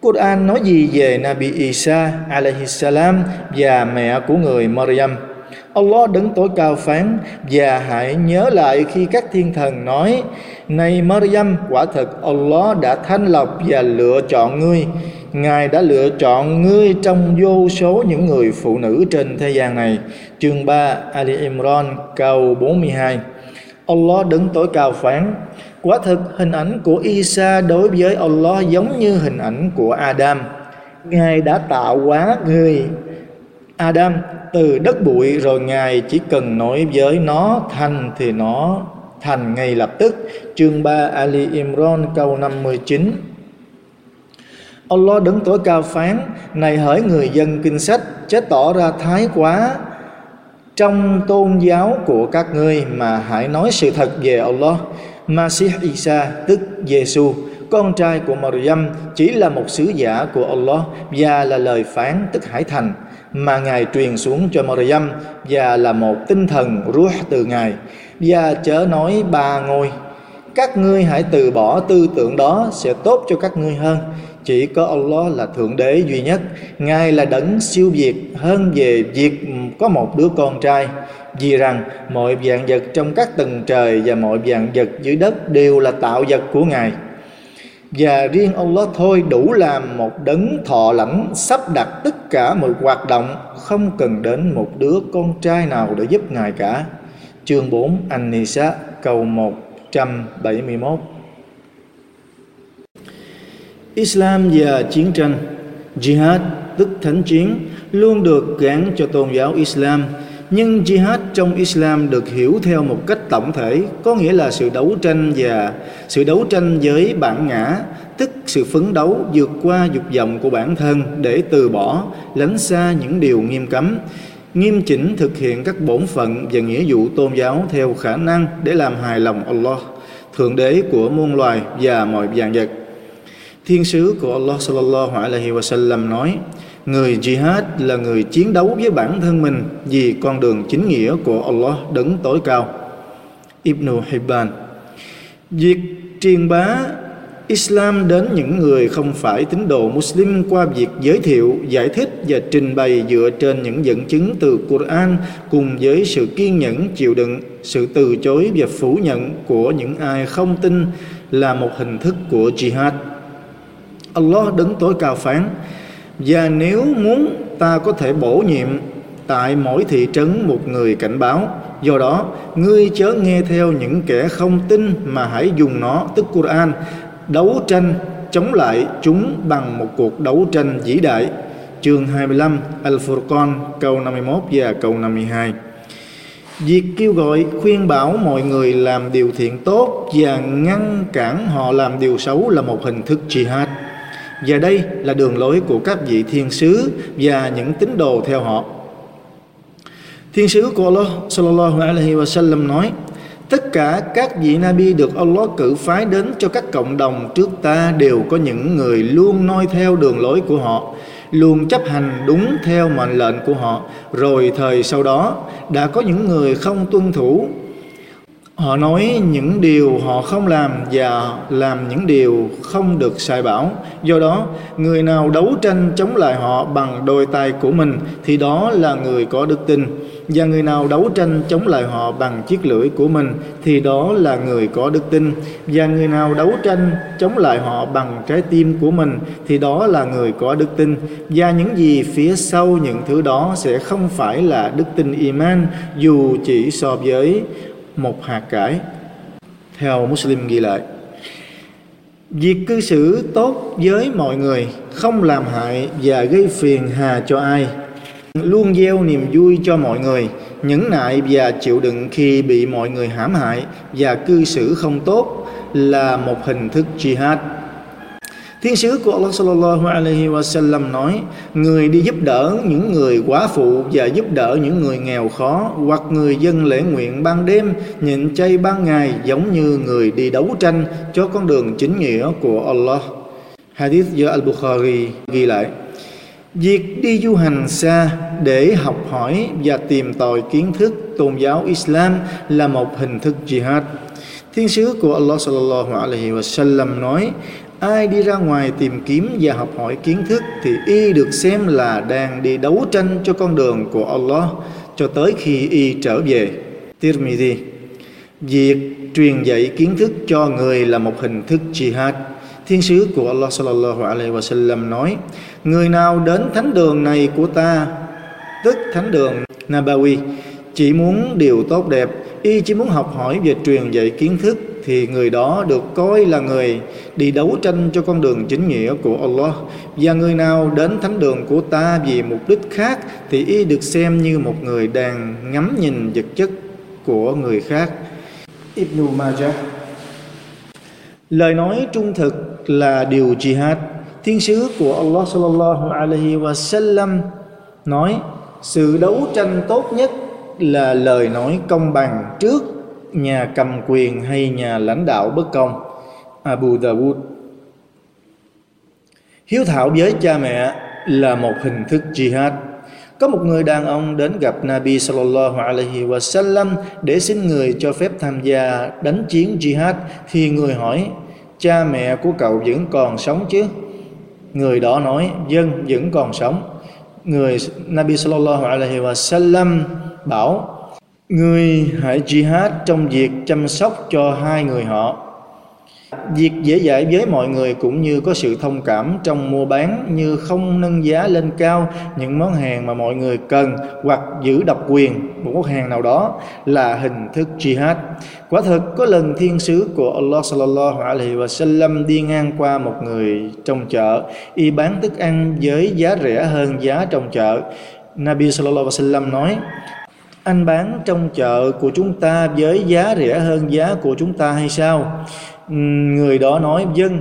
Quran nói gì về Nabi Isa alaihi salam và mẹ của người Maryam? Allah đứng tối cao phán, và hãy nhớ lại khi các thiên thần nói, này Maryam, quả thật Allah đã thanh lọc và lựa chọn ngươi. Ngài đã lựa chọn ngươi trong vô số những người phụ nữ trên thế gian này chương 3 Ali Imran, câu 42 Allah đứng tối cao phán Quả thực, hình ảnh của Isa đối với Allah giống như hình ảnh của Adam. Ngài đã tạo hóa người Adam, từ đất bụi rồi Ngài chỉ cần nói với nó thành thì nó thành ngay lập tức. Chương 3 Ali Imran, câu 59 Allah đứng tối cao phán, Này hỡi người dân kinh sách, Chết tỏ ra thái quá Trong tôn giáo của các ngươi Mà hãy nói sự thật về Allah Masih Isa, tức Giêsu con trai của Maryam chỉ là một sứ giả của Allah và là lời phán tức hải thành. Mà Ngài truyền xuống cho Maryam và là một tinh thần ruh từ Ngài. Và chớ nói ba ngôi. Các ngươi hãy từ bỏ tư tưởng đó sẽ tốt cho các ngươi hơn. Chỉ có Allah là thượng đế duy nhất. Ngài là đấng siêu việt hơn về việc có một đứa con trai vì rằng mọi dạng vật trong các tầng trời và mọi dạng vật dưới đất đều là tạo vật của ngài. Và riêng Allah thôi đủ làm một đấng thọ lãnh sắp đặt tất cả mọi hoạt động, không cần đến một đứa con trai nào để giúp ngài cả. Chương 4 An-Nisa, câu 171 Islam và chiến tranh, Jihad, tức thánh chiến, luôn được gắn cho tôn giáo Islam nhưng jihad trong Islam được hiểu theo một cách tổng thể, có nghĩa là sự đấu tranh và sự đấu tranh với bản ngã, tức sự phấn đấu vượt qua dục vọng của bản thân để từ bỏ, lánh xa những điều nghiêm cấm, nghiêm chỉnh thực hiện các bổn phận và nghĩa vụ tôn giáo theo khả năng để làm hài lòng Allah, thượng đế của muôn loài và mọi dạng vật. Thiên sứ của Allah sallallahu alaihi wasallam nói: Người jihad là người chiến đấu với bản thân mình vì con đường chính nghĩa của Allah đấng tối cao. Ibn Hibban Việc truyền bá Islam đến những người không phải tín đồ Muslim qua việc giới thiệu, giải thích và trình bày dựa trên những dẫn chứng từ Quran cùng với sự kiên nhẫn, chịu đựng, sự từ chối và phủ nhận của những ai không tin là một hình thức của jihad. Allah đứng tối cao phán và nếu muốn, ta có thể bổ nhiệm tại mỗi thị trấn một người cảnh báo. Do đó, ngươi chớ nghe theo những kẻ không tin mà hãy dùng nó, tức Quran, đấu tranh chống lại chúng bằng một cuộc đấu tranh vĩ đại. Chương 25 Al-Furqan, câu 51 và câu 52 Việc kêu gọi khuyên bảo mọi người làm điều thiện tốt và ngăn cản họ làm điều xấu là một hình thức jihad. Và đây là đường lối của các vị thiên sứ và những tín đồ theo họ. Thiên sứ của Allah sallallahu alaihi wa sallam nói: Tất cả các vị Nabi được Allah cử phái đến cho các cộng đồng trước ta đều có những người luôn noi theo đường lối của họ, luôn chấp hành đúng theo mệnh lệnh của họ rồi thời sau đó, đã có những người không tuân thủ họ nói những điều họ không làm và làm những điều không được sai bảo. Do đó, người nào đấu tranh chống lại họ bằng đôi tay của mình thì đó là người có đức tin. Và người nào đấu tranh chống lại họ bằng chiếc lưỡi của mình thì đó là người có đức tin. Và người nào đấu tranh chống lại họ bằng trái tim của mình thì đó là người có đức tin. Và những gì phía sau những thứ đó sẽ không phải là đức tin iman, dù chỉ so với một hạt cải, theo Muslim ghi lại. Việc cư xử tốt với mọi người, Không làm hại và gây phiền hà cho ai, Luôn gieo niềm vui cho mọi người, Nhẫn nại và chịu đựng khi bị mọi người hãm hại Và cư xử không tốt Là một hình thức jihad. Thiên sứ của Allah sallallahu alaihi wasallam nói: Người đi giúp đỡ những người quá phụ và giúp đỡ những người nghèo khó hoặc người dân lễ nguyện ban đêm, nhịn chay ban ngày giống như người đi đấu tranh cho con đường chính nghĩa của Allah. Hadith do Al-Bukhari ghi lại. Việc đi du hành xa để học hỏi và tìm tòi kiến thức tôn giáo Islam là một hình thức jihad. Thiên sứ của Allah sallallahu alaihi wasallam nói: ai đi ra ngoài tìm kiếm và học hỏi kiến thức thì y được xem là đang đi đấu tranh cho con đường của Allah cho tới khi y trở về. Tirmidhi Việc truyền dạy kiến thức cho người là một hình thức jihad. Thiên sứ của Allah sallallahu alaihi wasallam nói: Người nào đến thánh đường này của ta, tức thánh đường Nabawi, chỉ muốn điều tốt đẹp, y chỉ muốn học hỏi và truyền dạy kiến thức thì người đó được coi là người đi đấu tranh cho con đường chính nghĩa của Allah. Và người nào đến thánh đường của ta vì mục đích khác thì y được xem như một người đang ngắm nhìn vật chất của người khác. Ibn Majah. Lời nói trung thực là điều jihad. Thiên sứ của Allah sallallahu alaihi wa sallam nói, sự đấu tranh tốt nhất là lời nói công bằng trước nhà cầm quyền hay nhà lãnh đạo bất công? Abu Dawud Hiếu thảo với cha mẹ là một hình thức jihad. Có một người đàn ông đến gặp Nabi sallallahu alaihi wasallam để xin người cho phép tham gia đánh chiến jihad, thì người hỏi, cha mẹ của cậu vẫn còn sống chứ? Người đó nói, dân vẫn còn sống. Người Nabi sallallahu alaihi wasallam bảo Người hãy jihad trong việc chăm sóc cho hai người họ. Việc dễ dãi với mọi người cũng như có sự thông cảm trong mua bán như không nâng giá lên cao những món hàng mà mọi người cần hoặc giữ độc quyền, một món hàng nào đó là hình thức jihad. Quả thật, có lần thiên sứ của Allah sallallahu alaihi wa sallam đi ngang qua một người trong chợ, y bán thức ăn với giá rẻ hơn giá trong chợ. Nabi sallallahu alaihi wa sallam nói anh bán trong chợ của chúng ta với giá rẻ hơn giá của chúng ta hay sao? Người đó nói dân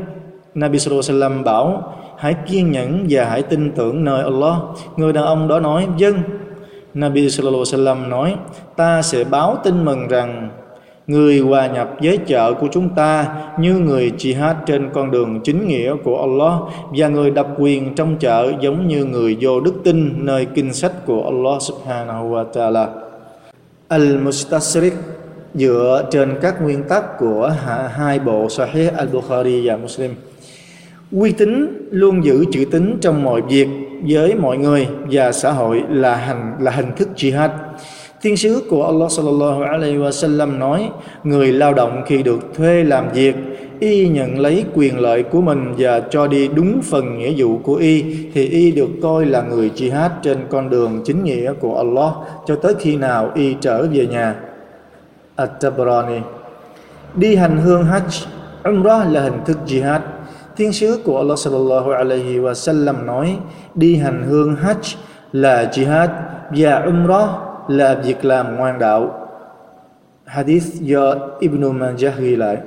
Nabi Sallallahu Alaihi Wasallam bảo, hãy kiên nhẫn và hãy tin tưởng nơi Allah. Người đàn ông đó nói dân Nabi Sallallahu Alaihi Wasallam nói, ta sẽ báo tin mừng rằng người hòa nhập với chợ của chúng ta như người jihad trên con đường chính nghĩa của Allah và người đập quyền trong chợ giống như người vô đức tin nơi kinh sách của Allah subhanahu wa ta'ala. Al-Mustasrik dựa trên các nguyên tắc của hai bộ Sahih Al-Bukhari và Muslim. Uy tín luôn giữ chữ tín trong mọi việc với mọi người và xã hội là hành, là hình thức jihad. Thiên sứ của Allah sallallahu alaihi wasallam nói: người lao động khi được thuê làm việc y nhận lấy quyền lợi của mình và cho đi đúng phần nghĩa vụ của y, thì y được coi là người jihad trên con đường chính nghĩa của Allah cho tới khi nào y trở về nhà. At-Tabrani. Đi hành hương Hajj, Umrah là hình thức jihad. Thiên sứ của Allah sallallahu alaihi wa sallam nói, Đi hành hương Hajj là jihad Và Umrah là việc làm ngoan đạo. Hadith do Ibn Majah ghi lại.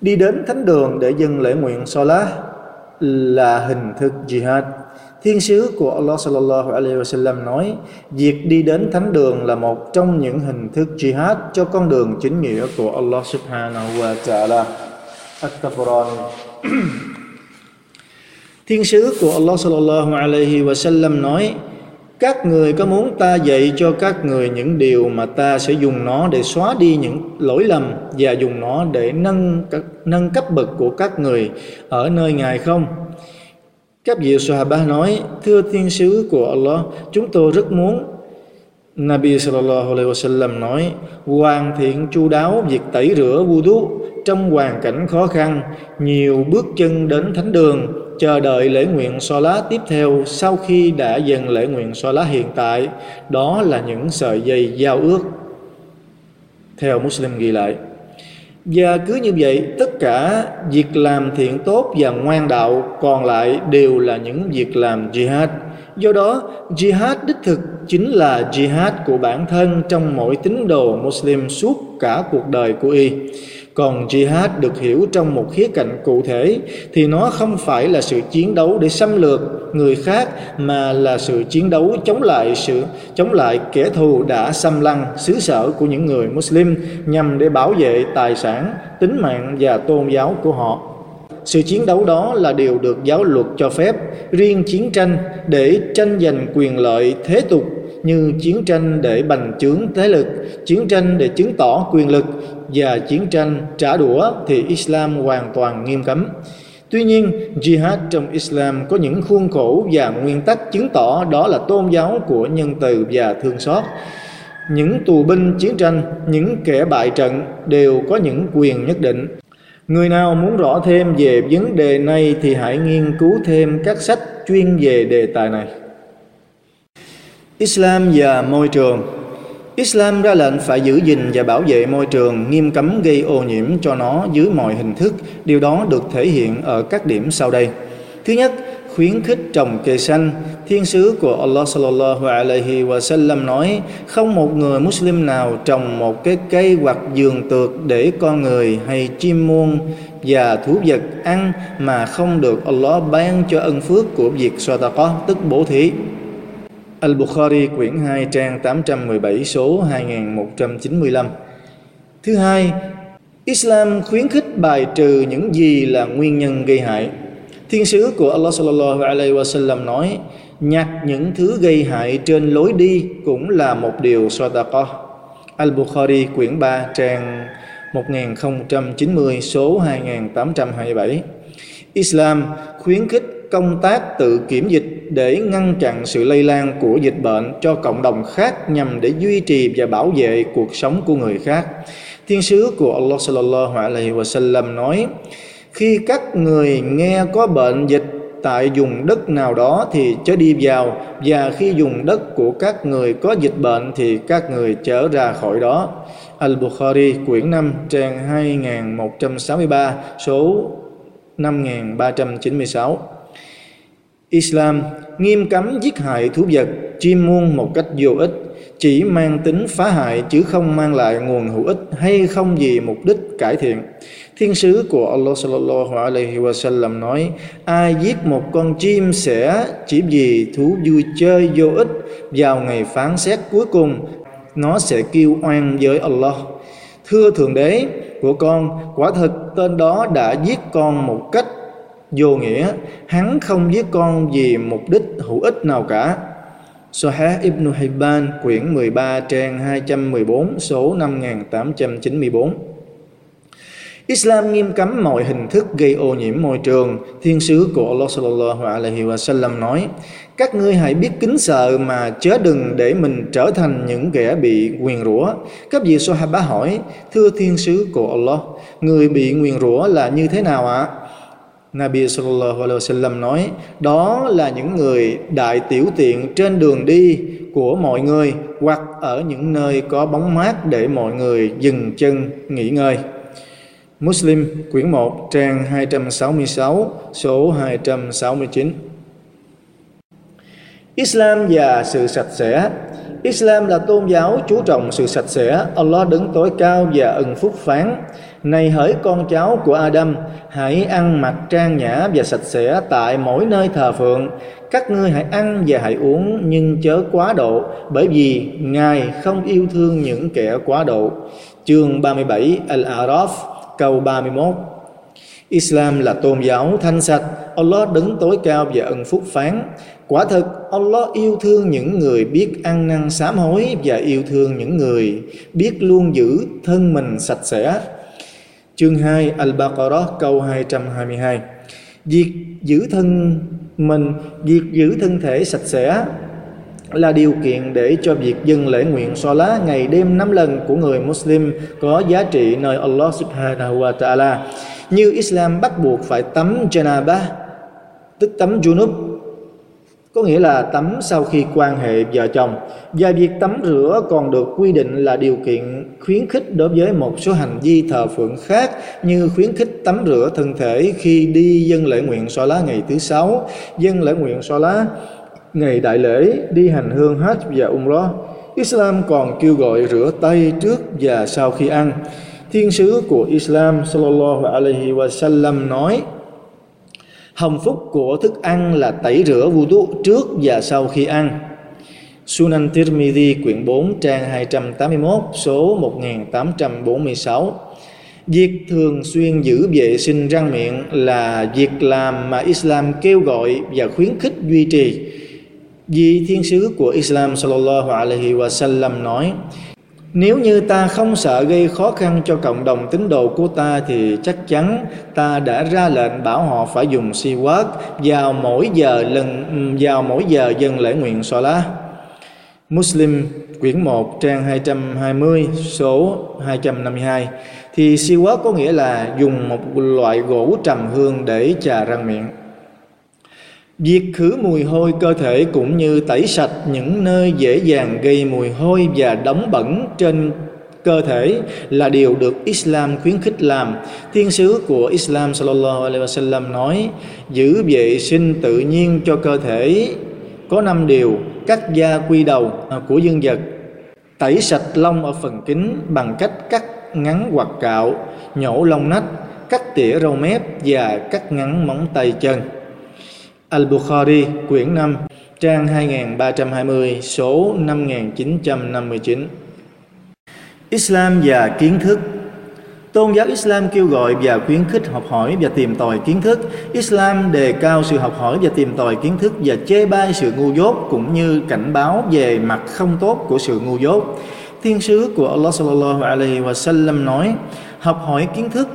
Đi đến thánh đường để dâng lễ nguyện Salah là hình thức jihad Thiên sứ của Allah sallallahu alaihi wasallam nói, việc đi đến thánh đường là một trong những hình thức jihad cho con đường chính nghĩa của Allah subhanahu wa ta'ala. At-Tabrani. Thiên sứ của Allah sallallahu alaihi wasallam nói, các người có muốn ta dạy cho các người những điều mà ta sẽ dùng nó để xóa đi những lỗi lầm và dùng nó để nâng nâng cấp bậc của các người ở nơi ngài không? Các vị Sahaba nói, thưa thiên sứ của Allah, chúng tôi rất muốn. Nabi sallallahu alaihi wasallam nói, hoàn thiện chu đáo việc tẩy rửa wudu trong hoàn cảnh khó khăn, nhiều bước chân đến thánh đường, chờ đợi lễ nguyện so lá tiếp theo sau khi đã dần lễ nguyện so lá hiện tại, đó là những sợi dây giao ước. Theo Muslim ghi lại, và cứ như vậy, tất cả việc làm thiện tốt và ngoan đạo còn lại đều là những việc làm jihad. Do đó, jihad đích thực chính là jihad của bản thân trong mỗi tín đồ Muslim suốt cả cuộc đời của y. Còn jihad được hiểu trong một khía cạnh cụ thể thì nó không phải là sự chiến đấu để xâm lược người khác mà là sự chiến đấu chống lại sự chống lại kẻ thù đã xâm lăng xứ sở của những người Muslim nhằm để bảo vệ tài sản, tính mạng và tôn giáo của họ. Sự chiến đấu đó là điều được giáo luật cho phép, riêng chiến tranh để tranh giành quyền lợi thế tục như chiến tranh để bành trướng thế lực, chiến tranh để chứng tỏ quyền lực và chiến tranh trả đũa thì Islam hoàn toàn nghiêm cấm. Tuy nhiên, jihad trong Islam có những khuôn khổ và nguyên tắc chứng tỏ đó là tôn giáo của nhân từ và thương xót. Những tù binh chiến tranh, những kẻ bại trận đều có những quyền nhất định. Người nào muốn rõ thêm về vấn đề này thì hãy nghiên cứu thêm các sách chuyên về đề tài này. Islam và môi trường Islam ra lệnh phải giữ gìn và bảo vệ môi trường, nghiêm cấm gây ô nhiễm cho nó dưới mọi hình thức. Điều đó được thể hiện ở các điểm sau đây. Thứ nhất, khuyến khích trồng cây xanh. Thiên sứ của Allah sallallahu alaihi wa sallam nói, không một người Muslim nào trồng một cái cây hoặc giường tược để con người hay chim muôn và thú vật ăn mà không được Allah ban cho ân phước của việc sadaqah tức bổ thí. Al-Bukhari quyển 2 trang 817 số 2195. Thứ hai, Islam khuyến khích bài trừ những gì là nguyên nhân gây hại. Thiên sứ của Allah sallallahu alaihi wasallam nói, nhặt những thứ gây hại trên lối đi cũng là một điều sadaqah. Al-Bukhari quyển 3 trang 1090 số 2827. Islam khuyến khích công tác tự kiểm dịch để ngăn chặn sự lây lan của dịch bệnh cho cộng đồng khác nhằm để duy trì và bảo vệ cuộc sống của người khác. Thiên sứ của Allah sallallahu alaihi wasallam nói: Khi các người nghe có bệnh dịch tại vùng đất nào đó thì chớ đi vào, và khi dùng đất của các người có dịch bệnh thì các người trở ra khỏi đó. Al-Bukhari, quyển 5 trang 2163 số 5396 Islam nghiêm cấm giết hại thú vật, chim muôn một cách vô ích, chỉ mang tính phá hại chứ không mang lại nguồn hữu ích hay không gì mục đích cải thiện. Thiên sứ của Allah sallallahu alaihi wasallam nói: Ai giết một con chim sẽ chỉ vì thú vui chơi vô ích vào ngày phán xét cuối cùng nó sẽ kêu oan với Allah. Thưa thượng đế của con, quả thật tên đó đã giết con một cách vô nghĩa hắn không giết con vì mục đích hữu ích nào cả Sahih Ibn Hibban quyển 13 trang 214 số 5894 Islam nghiêm cấm mọi hình thức gây ô nhiễm môi trường. Thiên sứ của Allah sallallahu alaihi wa sallam nói: Các ngươi hãy biết kính sợ mà chớ đừng để mình trở thành những kẻ bị nguyền rủa. Các vị Sahaba hỏi: Thưa thiên sứ của Allah, người bị nguyền rủa là như thế nào ạ? À? Nabi sallallahu alaihi wasallam nói đó là những người đại tiểu tiện trên đường đi của mọi người hoặc ở những nơi có bóng mát để mọi người dừng chân nghỉ ngơi. Muslim quyển 1 trang 266 số 269 Islam và sự sạch sẽ Islam là tôn giáo chú trọng sự sạch sẽ, Allah đứng tối cao và ân phúc phán. Này hỡi con cháu của Adam, hãy ăn mặc trang nhã và sạch sẽ tại mỗi nơi thờ phượng. Các ngươi hãy ăn và hãy uống nhưng chớ quá độ, bởi vì Ngài không yêu thương những kẻ quá độ. Chương 37 Al-A'raf câu 31 Islam là tôn giáo thanh sạch, Allah đứng tối cao và ân phúc phán. Quả thực, Allah yêu thương những người biết ăn năn sám hối và yêu thương những người biết luôn giữ thân mình sạch sẽ. Chương 2 Al-Baqarah câu 222 Việc giữ thân mình, việc giữ thân thể sạch sẽ là điều kiện để cho việc dâng lễ nguyện so lá ngày đêm năm lần của người Muslim có giá trị nơi Allah subhanahu wa ta'ala. Như Islam bắt buộc phải tắm janabah, tức tắm junub, có nghĩa là tắm sau khi quan hệ vợ chồng. Và việc tắm rửa còn được quy định là điều kiện khuyến khích đối với một số hành vi thờ phượng khác như khuyến khích tắm rửa thân thể khi đi dân lễ nguyện so lá ngày thứ sáu, dân lễ nguyện so lá ngày đại lễ, đi hành hương Hajj và Umrah. Islam còn kêu gọi rửa tay trước và sau khi ăn. Thiên sứ của Islam sallallahu alaihi wasallam nói Hồng phúc của thức ăn là tẩy rửa wudu trước và sau khi ăn. Sunan Tirmidhi quyển 4 trang 281 số 1846 Việc thường xuyên giữ vệ sinh răng miệng là việc làm mà Islam kêu gọi và khuyến khích duy trì. Vì thiên sứ của Islam sallallahu alaihi wasallam nói: nếu như ta không sợ gây khó khăn cho cộng đồng tín đồ của ta thì chắc chắn ta đã ra lệnh bảo họ phải dùng si quát vào mỗi giờ lần, vào mỗi giờ dân lễ nguyện so lá. Muslim, quyển 1 trang 220 số 252 thì si quát có nghĩa là dùng một loại gỗ trầm hương để chà răng miệng. Việc khử mùi hôi cơ thể cũng như tẩy sạch những nơi dễ dàng gây mùi hôi và đóng bẩn trên cơ thể là điều được Islam khuyến khích làm. Thiên sứ của Islam sallallahu alaihi wasallam nói: giữ vệ sinh tự nhiên cho cơ thể có năm điều: cắt da quy đầu của dương vật, tẩy sạch lông ở phần kính bằng cách cắt ngắn hoặc cạo, nhổ lông nách, cắt tỉa râu mép và cắt ngắn móng tay chân. Al-Bukhari, quyển 5 trang 2320 số 5959 Islam và kiến thức Tôn giáo Islam kêu gọi và khuyến khích học hỏi và tìm tòi kiến thức. Islam đề cao sự học hỏi và tìm tòi kiến thức và chê bai sự ngu dốt cũng như cảnh báo về mặt không tốt của sự ngu dốt. Thiên sứ của Allah sallallahu alaihi wasallam nói: học hỏi kiến thức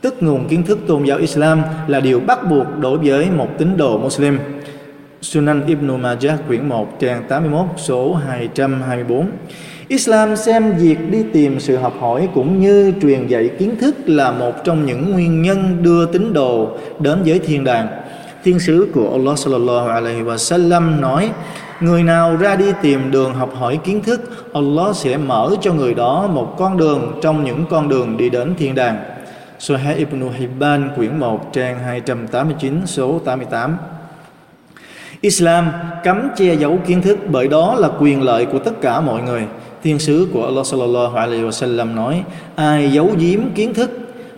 tức nguồn kiến thức tôn giáo Islam là điều bắt buộc đối với một tín đồ Muslim. Sunan Ibn Majah quyển 1 trang 81 số 224 Islam xem việc đi tìm sự học hỏi cũng như truyền dạy kiến thức là một trong những nguyên nhân đưa tín đồ đến với thiên đàng. Thiên sứ của Allah sallallahu alaihi wa sallam nói: Người nào ra đi tìm đường học hỏi kiến thức, Allah sẽ mở cho người đó một con đường trong những con đường đi đến thiên đàng. Sahih Ibn Hibban, quyển 1 trang 289 số 88 Islam cấm che giấu kiến thức bởi đó là quyền lợi của tất cả mọi người. Thiên sứ của Allah sallallahu alaihi wasallam nói: ai giấu giếm kiến thức,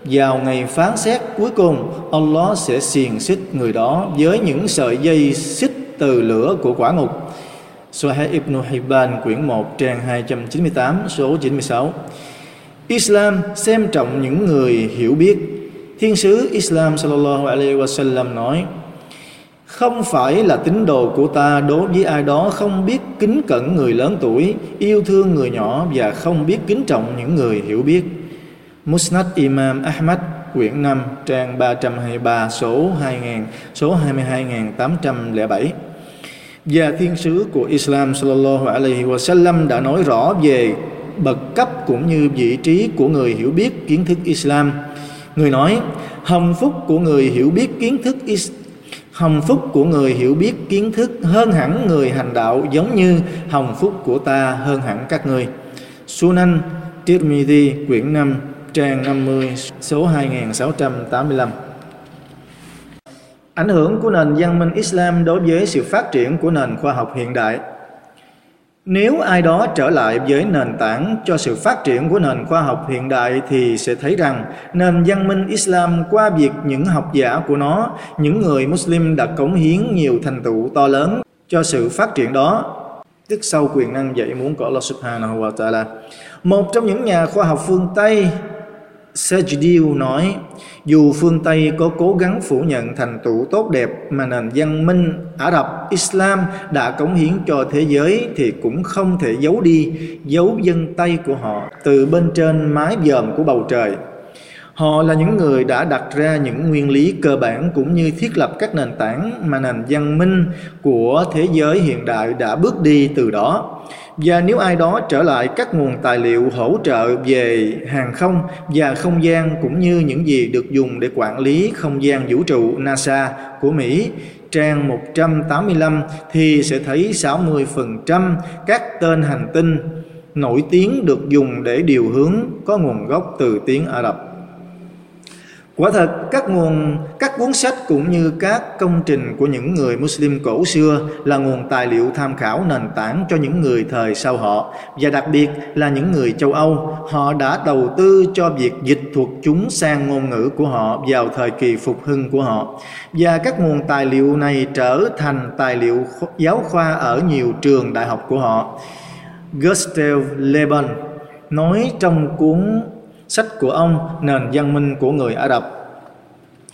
vào ngày phán xét cuối cùng, Allah sẽ xiềng xích người đó với những sợi dây xích từ lửa của quả ngục. Sahih Ibn Hibban, quyển 1 trang 298 số 96 Islam xem trọng những người hiểu biết. Thiên sứ Islam sallallahu alaihi wasallam nói: không phải là tín đồ của ta đối với ai đó không biết kính cẩn người lớn tuổi, yêu thương người nhỏ và không biết kính trọng những người hiểu biết. Musnad Imam Ahmad quyển 5 trang 323 số 2000 số 22807 và thiên sứ của Islam sallallahu alaihi wasallam đã nói rõ về bậc cấp cũng như vị trí của người hiểu biết kiến thức Islam. Người nói, hồng phúc của người hiểu biết kiến thức Islam Hồng phúc của người hiểu biết kiến thức hơn hẳn người hành đạo giống như hồng phúc của ta hơn hẳn các người. Sunan Tirmidhi quyển 5 trang 50 số 2685 Ảnh hưởng của nền văn minh Islam đối với sự phát triển của nền khoa học hiện đại nếu ai đó trở lại với nền tảng cho sự phát triển của nền khoa học hiện đại thì sẽ thấy rằng nền văn minh Islam qua việc những học giả của nó, những người Muslim đã cống hiến nhiều thành tựu to lớn cho sự phát triển đó tức sau quyền năng dạy muốn của Allah Subhanahu wa Ta'ala. Một trong những nhà khoa học phương Tây Sajdiu nói, dù phương Tây có cố gắng phủ nhận thành tựu tốt đẹp mà nền văn minh Ả Rập Islam đã cống hiến cho thế giới thì cũng không thể giấu đi dấu dân tay của họ từ bên trên mái dòm của bầu trời. Họ là những người đã đặt ra những nguyên lý cơ bản cũng như thiết lập các nền tảng mà nền văn minh của thế giới hiện đại đã bước đi từ đó. Và nếu ai đó trở lại các nguồn tài liệu hỗ trợ về hàng không và không gian cũng như những gì được dùng để quản lý không gian vũ trụ NASA của Mỹ, trang 185 thì sẽ thấy 60% các tên hành tinh nổi tiếng được dùng để điều hướng có nguồn gốc từ tiếng Ả Rập. Quả thật, các nguồn, các cuốn sách cũng như các công trình của những người Muslim cổ xưa là nguồn tài liệu tham khảo nền tảng cho những người thời sau họ và đặc biệt là những người châu Âu. Họ đã đầu tư cho việc dịch thuật chúng sang ngôn ngữ của họ vào thời kỳ phục hưng của họ. Và các nguồn tài liệu này trở thành tài liệu giáo khoa ở nhiều trường đại học của họ. Gustav Le Bon nói trong cuốn sách của ông Nền văn minh của người Ả Rập.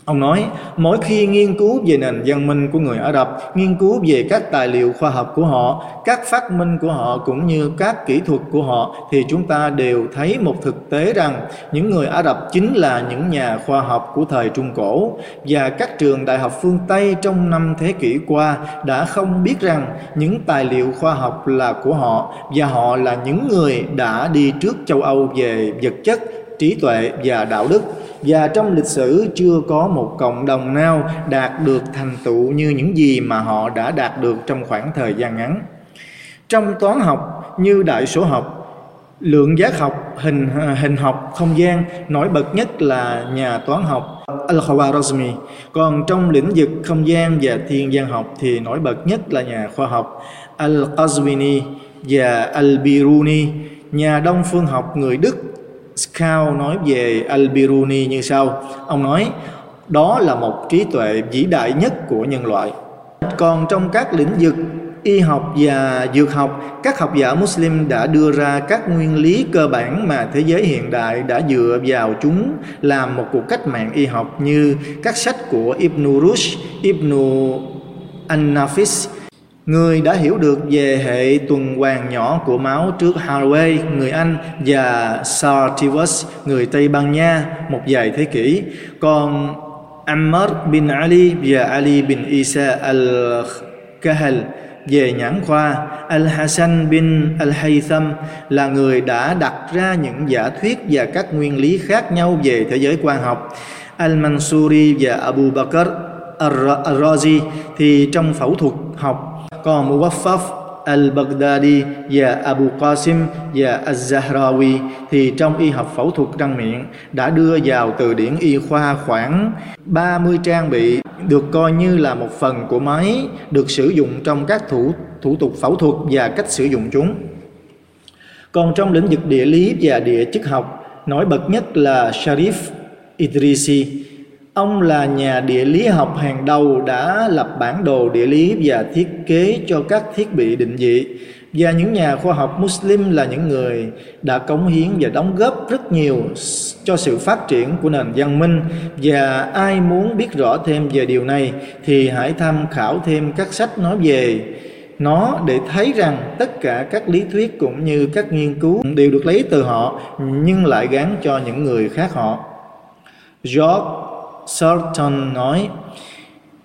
Ông nói, mỗi khi nghiên cứu về nền văn minh của người Ả Rập, nghiên cứu về các tài liệu khoa học của họ, các phát minh của họ cũng như các kỹ thuật của họ thì chúng ta đều thấy một thực tế rằng những người Ả Rập chính là những nhà khoa học của thời Trung Cổ. Và các trường đại học phương Tây trong năm thế kỷ qua đã không biết rằng những tài liệu khoa học là của họ và họ là những người đã đi trước châu Âu về vật chất trí tuệ và đạo đức và trong lịch sử chưa có một cộng đồng nào đạt được thành tựu như những gì mà họ đã đạt được trong khoảng thời gian ngắn. Trong toán học như đại số học, lượng giác học, hình hình học, không gian nổi bật nhất là nhà toán học Al-Khwarizmi. Còn trong lĩnh vực không gian và thiên văn học thì nổi bật nhất là nhà khoa học Al-Qazwini và Al-Biruni, nhà đông phương học người Đức Scout nói về Al-Biruni như sau. Ông nói, đó là một trí tuệ vĩ đại nhất của nhân loại. Còn trong các lĩnh vực y học và dược học, các học giả Muslim đã đưa ra các nguyên lý cơ bản mà thế giới hiện đại đã dựa vào chúng làm một cuộc cách mạng y học như các sách của Ibn Rushd, Ibn An-Nafis, Người đã hiểu được về hệ tuần hoàn nhỏ của máu trước Haraway, người Anh và Sartivus, người Tây Ban Nha một vài thế kỷ. Còn Ammar bin Ali và Ali bin Isa al-Kahal về nhãn khoa, Al-Hasan bin Al-Haytham là người đã đặt ra những giả thuyết và các nguyên lý khác nhau về thế giới quan học. Al-Mansuri và Abu Bakr al-Razi thì trong phẫu thuật học còn Muwaffaf Al-Baghdadi và Abu Qasim và Az-Zahrawi thì trong y học phẫu thuật răng miệng đã đưa vào từ điển y khoa khoảng 30 trang bị được coi như là một phần của máy được sử dụng trong các thủ thủ tục phẫu thuật và cách sử dụng chúng. Còn trong lĩnh vực địa lý và địa chất học, nổi bật nhất là Sharif Idrisi Ông là nhà địa lý học hàng đầu đã lập bản đồ địa lý và thiết kế cho các thiết bị định vị. Và những nhà khoa học Muslim là những người đã cống hiến và đóng góp rất nhiều cho sự phát triển của nền văn minh. Và ai muốn biết rõ thêm về điều này thì hãy tham khảo thêm các sách nói về nó để thấy rằng tất cả các lý thuyết cũng như các nghiên cứu đều được lấy từ họ nhưng lại gắn cho những người khác họ. George Sarton nói,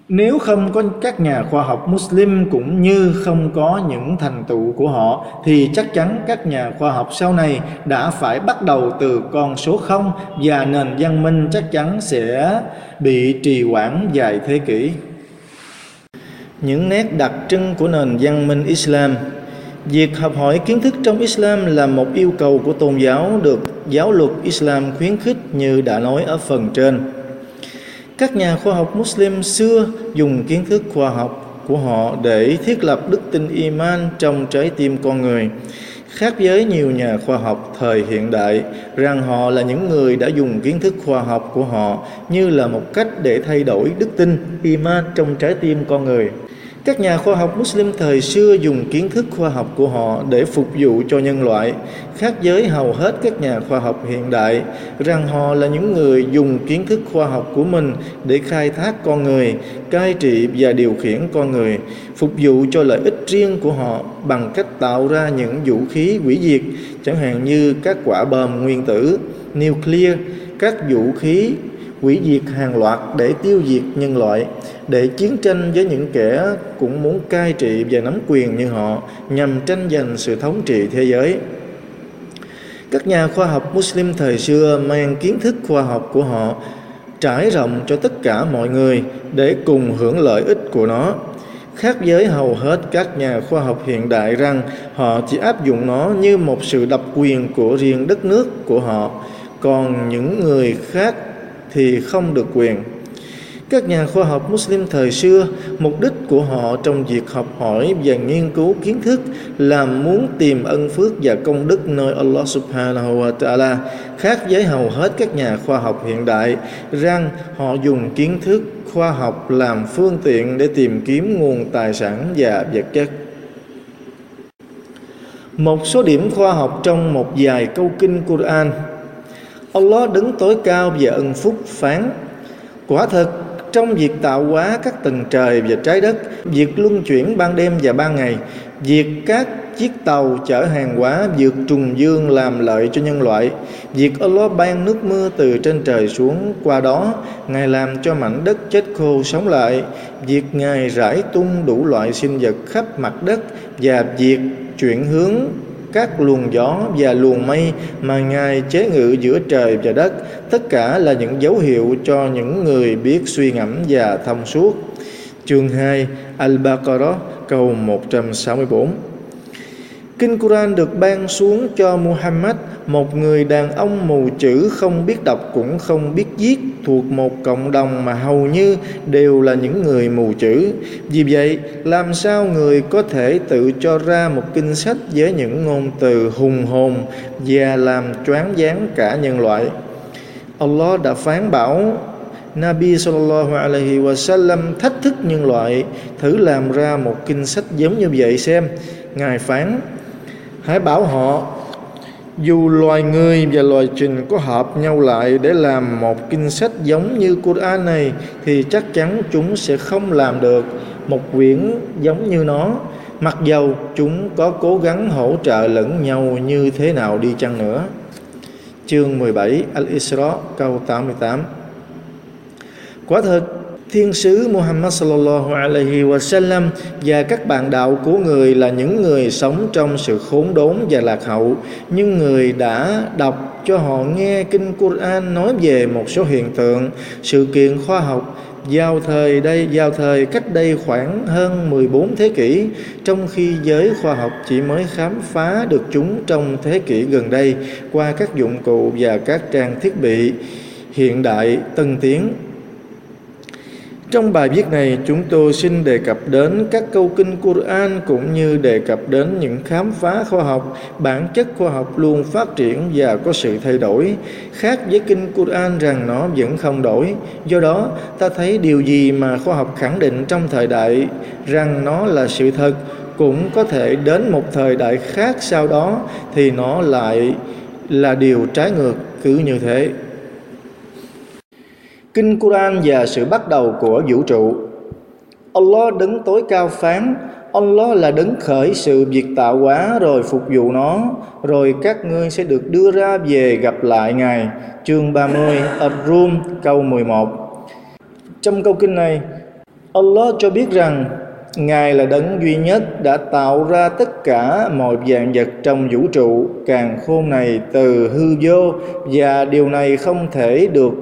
nếu không có các nhà khoa học Muslim cũng như không có những thành tựu của họ, thì chắc chắn các nhà khoa học sau này đã phải bắt đầu từ con số 0 và nền văn minh chắc chắn sẽ bị trì hoãn vài thế kỷ. Những nét đặc trưng của nền văn minh Islam Việc học hỏi kiến thức trong Islam là một yêu cầu của tôn giáo được giáo luật Islam khuyến khích như đã nói ở phần trên. Các nhà khoa học Muslim xưa dùng kiến thức khoa học của họ để thiết lập đức tin iman trong trái tim con người. Khác với nhiều nhà khoa học thời hiện đại, rằng họ là những người đã dùng kiến thức khoa học của họ như là một cách để thay đổi đức tin iman trong trái tim con người các nhà khoa học Muslim thời xưa dùng kiến thức khoa học của họ để phục vụ cho nhân loại, khác với hầu hết các nhà khoa học hiện đại, rằng họ là những người dùng kiến thức khoa học của mình để khai thác con người, cai trị và điều khiển con người, phục vụ cho lợi ích riêng của họ bằng cách tạo ra những vũ khí hủy diệt, chẳng hạn như các quả bom nguyên tử, nuclear, các vũ khí hủy diệt hàng loạt để tiêu diệt nhân loại, để chiến tranh với những kẻ cũng muốn cai trị và nắm quyền như họ, nhằm tranh giành sự thống trị thế giới. Các nhà khoa học Muslim thời xưa mang kiến thức khoa học của họ trải rộng cho tất cả mọi người để cùng hưởng lợi ích của nó khác với hầu hết các nhà khoa học hiện đại rằng, họ chỉ áp dụng nó như một sự độc quyền của riêng đất nước của họ, còn những người khác thì không được quyền các nhà khoa học Muslim thời xưa, mục đích của họ trong việc học hỏi và nghiên cứu kiến thức là muốn tìm ân phước và công đức nơi Allah Subhanahu wa Ta'ala, khác với hầu hết các nhà khoa học hiện đại, rằng họ dùng kiến thức khoa học làm phương tiện để tìm kiếm nguồn tài sản và vật chất. Một số điểm khoa học trong một vài câu kinh Quran Allah đứng tối cao và ân phúc phán Quả thật trong việc tạo hóa các tầng trời và trái đất, Việc luân chuyển ban đêm và ban ngày, Việc các chiếc tàu chở hàng hóa vượt trùng dương làm lợi cho nhân loại, Việc Allah ban nước mưa từ trên trời xuống, Qua đó, Ngài làm cho mảnh đất chết khô sống lại. Việc Ngài rải tung đủ loại sinh vật khắp mặt đất Và việc chuyển hướng các luồng gió và luồng mây mà Ngài chế ngự giữa trời và đất, tất cả là những dấu hiệu cho những người biết suy ngẫm và thông suốt. Chương 2 Al-Baqarah câu 164 Kinh Quran được ban xuống cho Muhammad, một người đàn ông mù chữ không biết đọc cũng không biết viết, thuộc một cộng đồng mà hầu như đều là những người mù chữ. Vì vậy, làm sao người có thể tự cho ra một kinh sách với những ngôn từ hùng hồn và làm choáng váng cả nhân loại? Allah đã phán bảo Nabi sallallahu alaihi wasallam thách thức nhân loại thử làm ra một kinh sách giống như vậy xem. Ngài phán hãy bảo họ dù loài người và loài trình có hợp nhau lại để làm một kinh sách giống như Quran này, thì chắc chắn chúng sẽ không làm được. Một quyển giống như nó, mặc dầu chúng có cố gắng hỗ trợ lẫn nhau như thế nào đi chăng nữa. Chương 17 Al-Isra, câu 88 quả thật Thiên sứ Muhammad sallallahu alaihi wasallam và các bạn đạo của người là những người sống trong sự khốn đốn và lạc hậu, nhưng người đã đọc cho họ nghe kinh Quran nói về một số hiện tượng, sự kiện khoa học. Giao thời đây giao thời cách đây khoảng hơn 14 thế kỷ trong khi giới khoa học chỉ mới khám phá được chúng trong thế kỷ gần đây qua các dụng cụ và các trang thiết bị hiện đại tân tiến trong bài viết này, chúng tôi xin đề cập đến các câu kinh Quran cũng như đề cập đến những khám phá khoa học, bản chất khoa học luôn phát triển và có sự thay đổi, khác với kinh Quran rằng nó vẫn không đổi. Do đó, ta thấy điều gì mà khoa học khẳng định trong thời đại rằng nó là sự thật cũng có thể đến một thời đại khác sau đó thì nó lại là điều trái ngược cứ như thế. Kinh Quran và sự bắt đầu của vũ trụ. Allah đứng tối cao phán, Allah là đứng khởi sự việc tạo hóa rồi phục vụ nó, Rồi các ngươi sẽ được đưa ra về gặp lại Ngài. Chương 30 Ar-Rum, câu 11 Trong câu kinh này, Allah cho biết rằng Ngài là đấng duy nhất đã tạo ra tất cả mọi dạng vật trong vũ trụ. Càng khôn này từ hư vô và điều này không thể được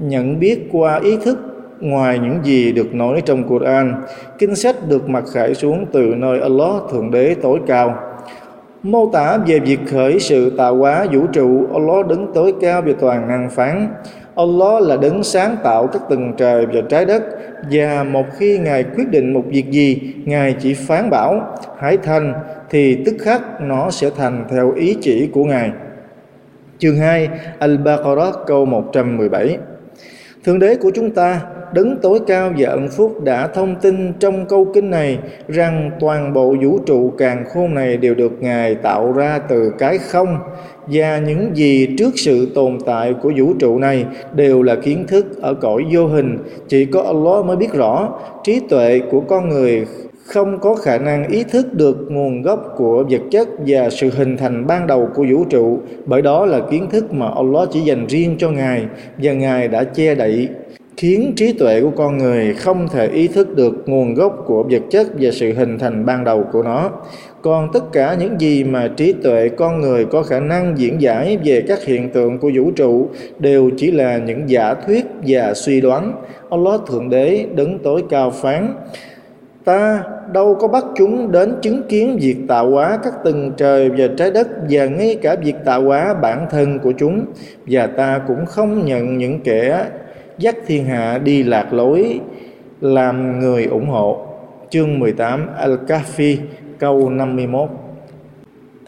nhận biết qua ý thức ngoài những gì được nói trong Quran. Kinh sách được mặc khải xuống từ nơi Allah Thượng Đế tối cao. Mô tả về việc khởi sự tạo hóa vũ trụ, Allah đứng tối cao về toàn năng phán. Allah là đấng sáng tạo các tầng trời và trái đất và một khi Ngài quyết định một việc gì, Ngài chỉ phán bảo hãy thành thì tức khắc nó sẽ thành theo ý chỉ của Ngài. Chương 2 Al-Baqarah câu 117 Thượng đế của chúng ta đấng tối cao và ân phúc đã thông tin trong câu kinh này rằng toàn bộ vũ trụ càng khôn này đều được Ngài tạo ra từ cái không. Và những gì trước sự tồn tại của vũ trụ này đều là kiến thức ở cõi vô hình. Chỉ có Allah mới biết rõ trí tuệ của con người không có khả năng ý thức được nguồn gốc của vật chất và sự hình thành ban đầu của vũ trụ. Bởi đó là kiến thức mà Allah chỉ dành riêng cho Ngài và Ngài đã che đậy. Khiến trí tuệ của con người không thể ý thức được nguồn gốc của vật chất và sự hình thành ban đầu của nó. Còn tất cả những gì mà trí tuệ con người có khả năng diễn giải về các hiện tượng của vũ trụ đều chỉ là những giả thuyết và suy đoán. Allah thượng đế đứng tối cao phán, ta đâu có bắt chúng đến chứng kiến việc tạo hóa các tầng trời và trái đất và ngay cả việc tạo hóa bản thân của chúng. Và ta cũng không nhận những kẻ dắt thiên hạ đi lạc lối, làm người ủng hộ. Chương 18 Al-Kahfi, câu 51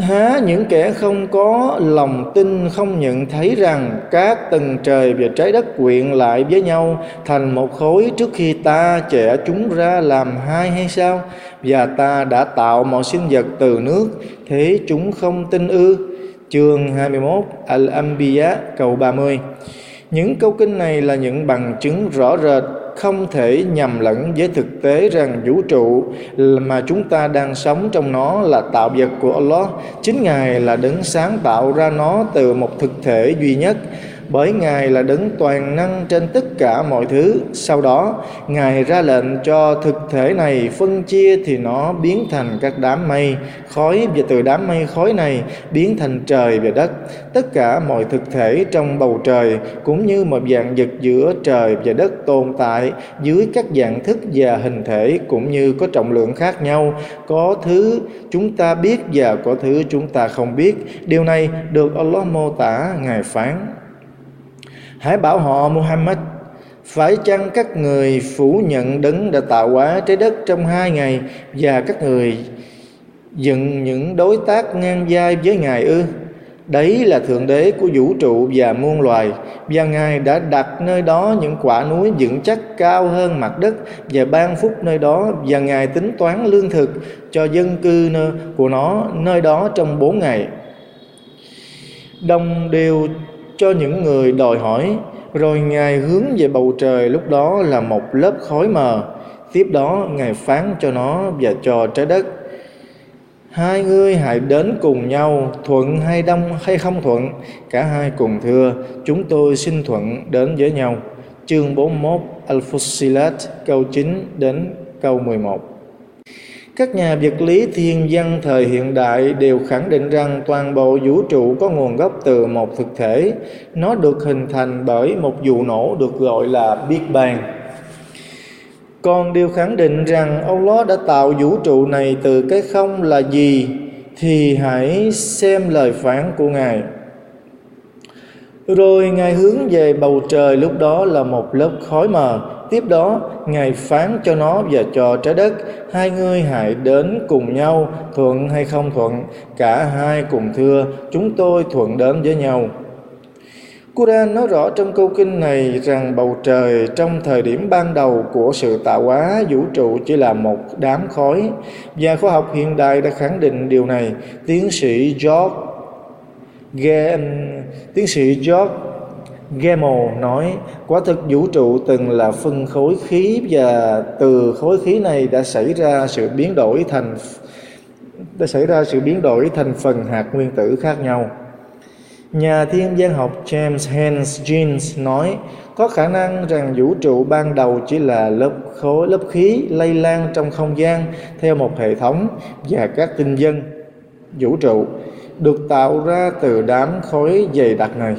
Há những kẻ không có lòng tin không nhận thấy rằng các tầng trời và trái đất quyện lại với nhau thành một khối trước khi ta chẻ chúng ra làm hai hay sao? Và ta đã tạo mọi sinh vật từ nước, thế chúng không tin ư? Chương 21 Al-Anbiya câu 30 Những câu kinh này là những bằng chứng rõ rệt không thể nhầm lẫn với thực tế rằng vũ trụ mà chúng ta đang sống trong nó là tạo vật của Allah. Chính ngài là đấng sáng tạo ra nó từ một thực thể duy nhất bởi Ngài là đấng toàn năng trên tất cả mọi thứ. Sau đó, Ngài ra lệnh cho thực thể này phân chia thì nó biến thành các đám mây, khói và từ đám mây khói này biến thành trời và đất. Tất cả mọi thực thể trong bầu trời cũng như một dạng vật giữa trời và đất tồn tại dưới các dạng thức và hình thể cũng như có trọng lượng khác nhau, có thứ chúng ta biết và có thứ chúng ta không biết. Điều này được Allah mô tả Ngài phán Hãy bảo họ, Muhammad, phải chăng các người phủ nhận đấng đã tạo hóa trái đất trong hai ngày và các người dựng những đối tác ngang vai với Ngài ư? Đấy là Thượng Đế của vũ trụ và muôn loài, Và Ngài đã đặt nơi đó những quả núi vững chắc cao hơn mặt đất Và ban phúc nơi đó, Và Ngài tính toán lương thực cho dân cư của nó nơi đó trong bốn ngày Đồng đều cho những người đòi hỏi, rồi ngài hướng về bầu trời lúc đó là một lớp khói mờ. Tiếp đó ngài phán cho nó và cho trái đất. Hai ngươi hãy đến cùng nhau, thuận hay đông hay không thuận, cả hai cùng thưa, chúng tôi xin thuận đến với nhau. Chương 41 Al-Fussilat, câu 9 đến câu 11 các nhà vật lý, thiên văn, thời hiện đại đều khẳng định rằng toàn bộ vũ trụ có nguồn gốc từ một thực thể. Nó được hình thành bởi một vụ nổ được gọi là Big Bang. Còn điều khẳng định rằng Allah đã tạo vũ trụ này từ cái không là gì thì hãy xem lời phán của Ngài. Rồi Ngài hướng về bầu trời lúc đó là một lớp khói mờ Tiếp đó, Ngài phán cho nó và cho trái đất, hai ngươi hãy đến cùng nhau, thuận hay không thuận, cả hai cùng thưa, chúng tôi thuận đến với nhau. Quran nói rõ trong câu kinh này rằng bầu trời trong thời điểm ban đầu của sự tạo hóa vũ trụ chỉ là một đám khói và khoa học hiện đại đã khẳng định điều này. Tiến sĩ George tiến sĩ George Gamow nói, quả thực vũ trụ từng là phân khối khí và từ khối khí này đã xảy ra sự biến đổi thành đã xảy ra sự biến đổi thành phần hạt nguyên tử khác nhau. Nhà thiên văn học James Hans Jeans nói, có khả năng rằng vũ trụ ban đầu chỉ là lớp khối, lớp khí lây lan trong không gian theo một hệ thống và các tinh dân vũ trụ được tạo ra từ đám khối dày đặc này.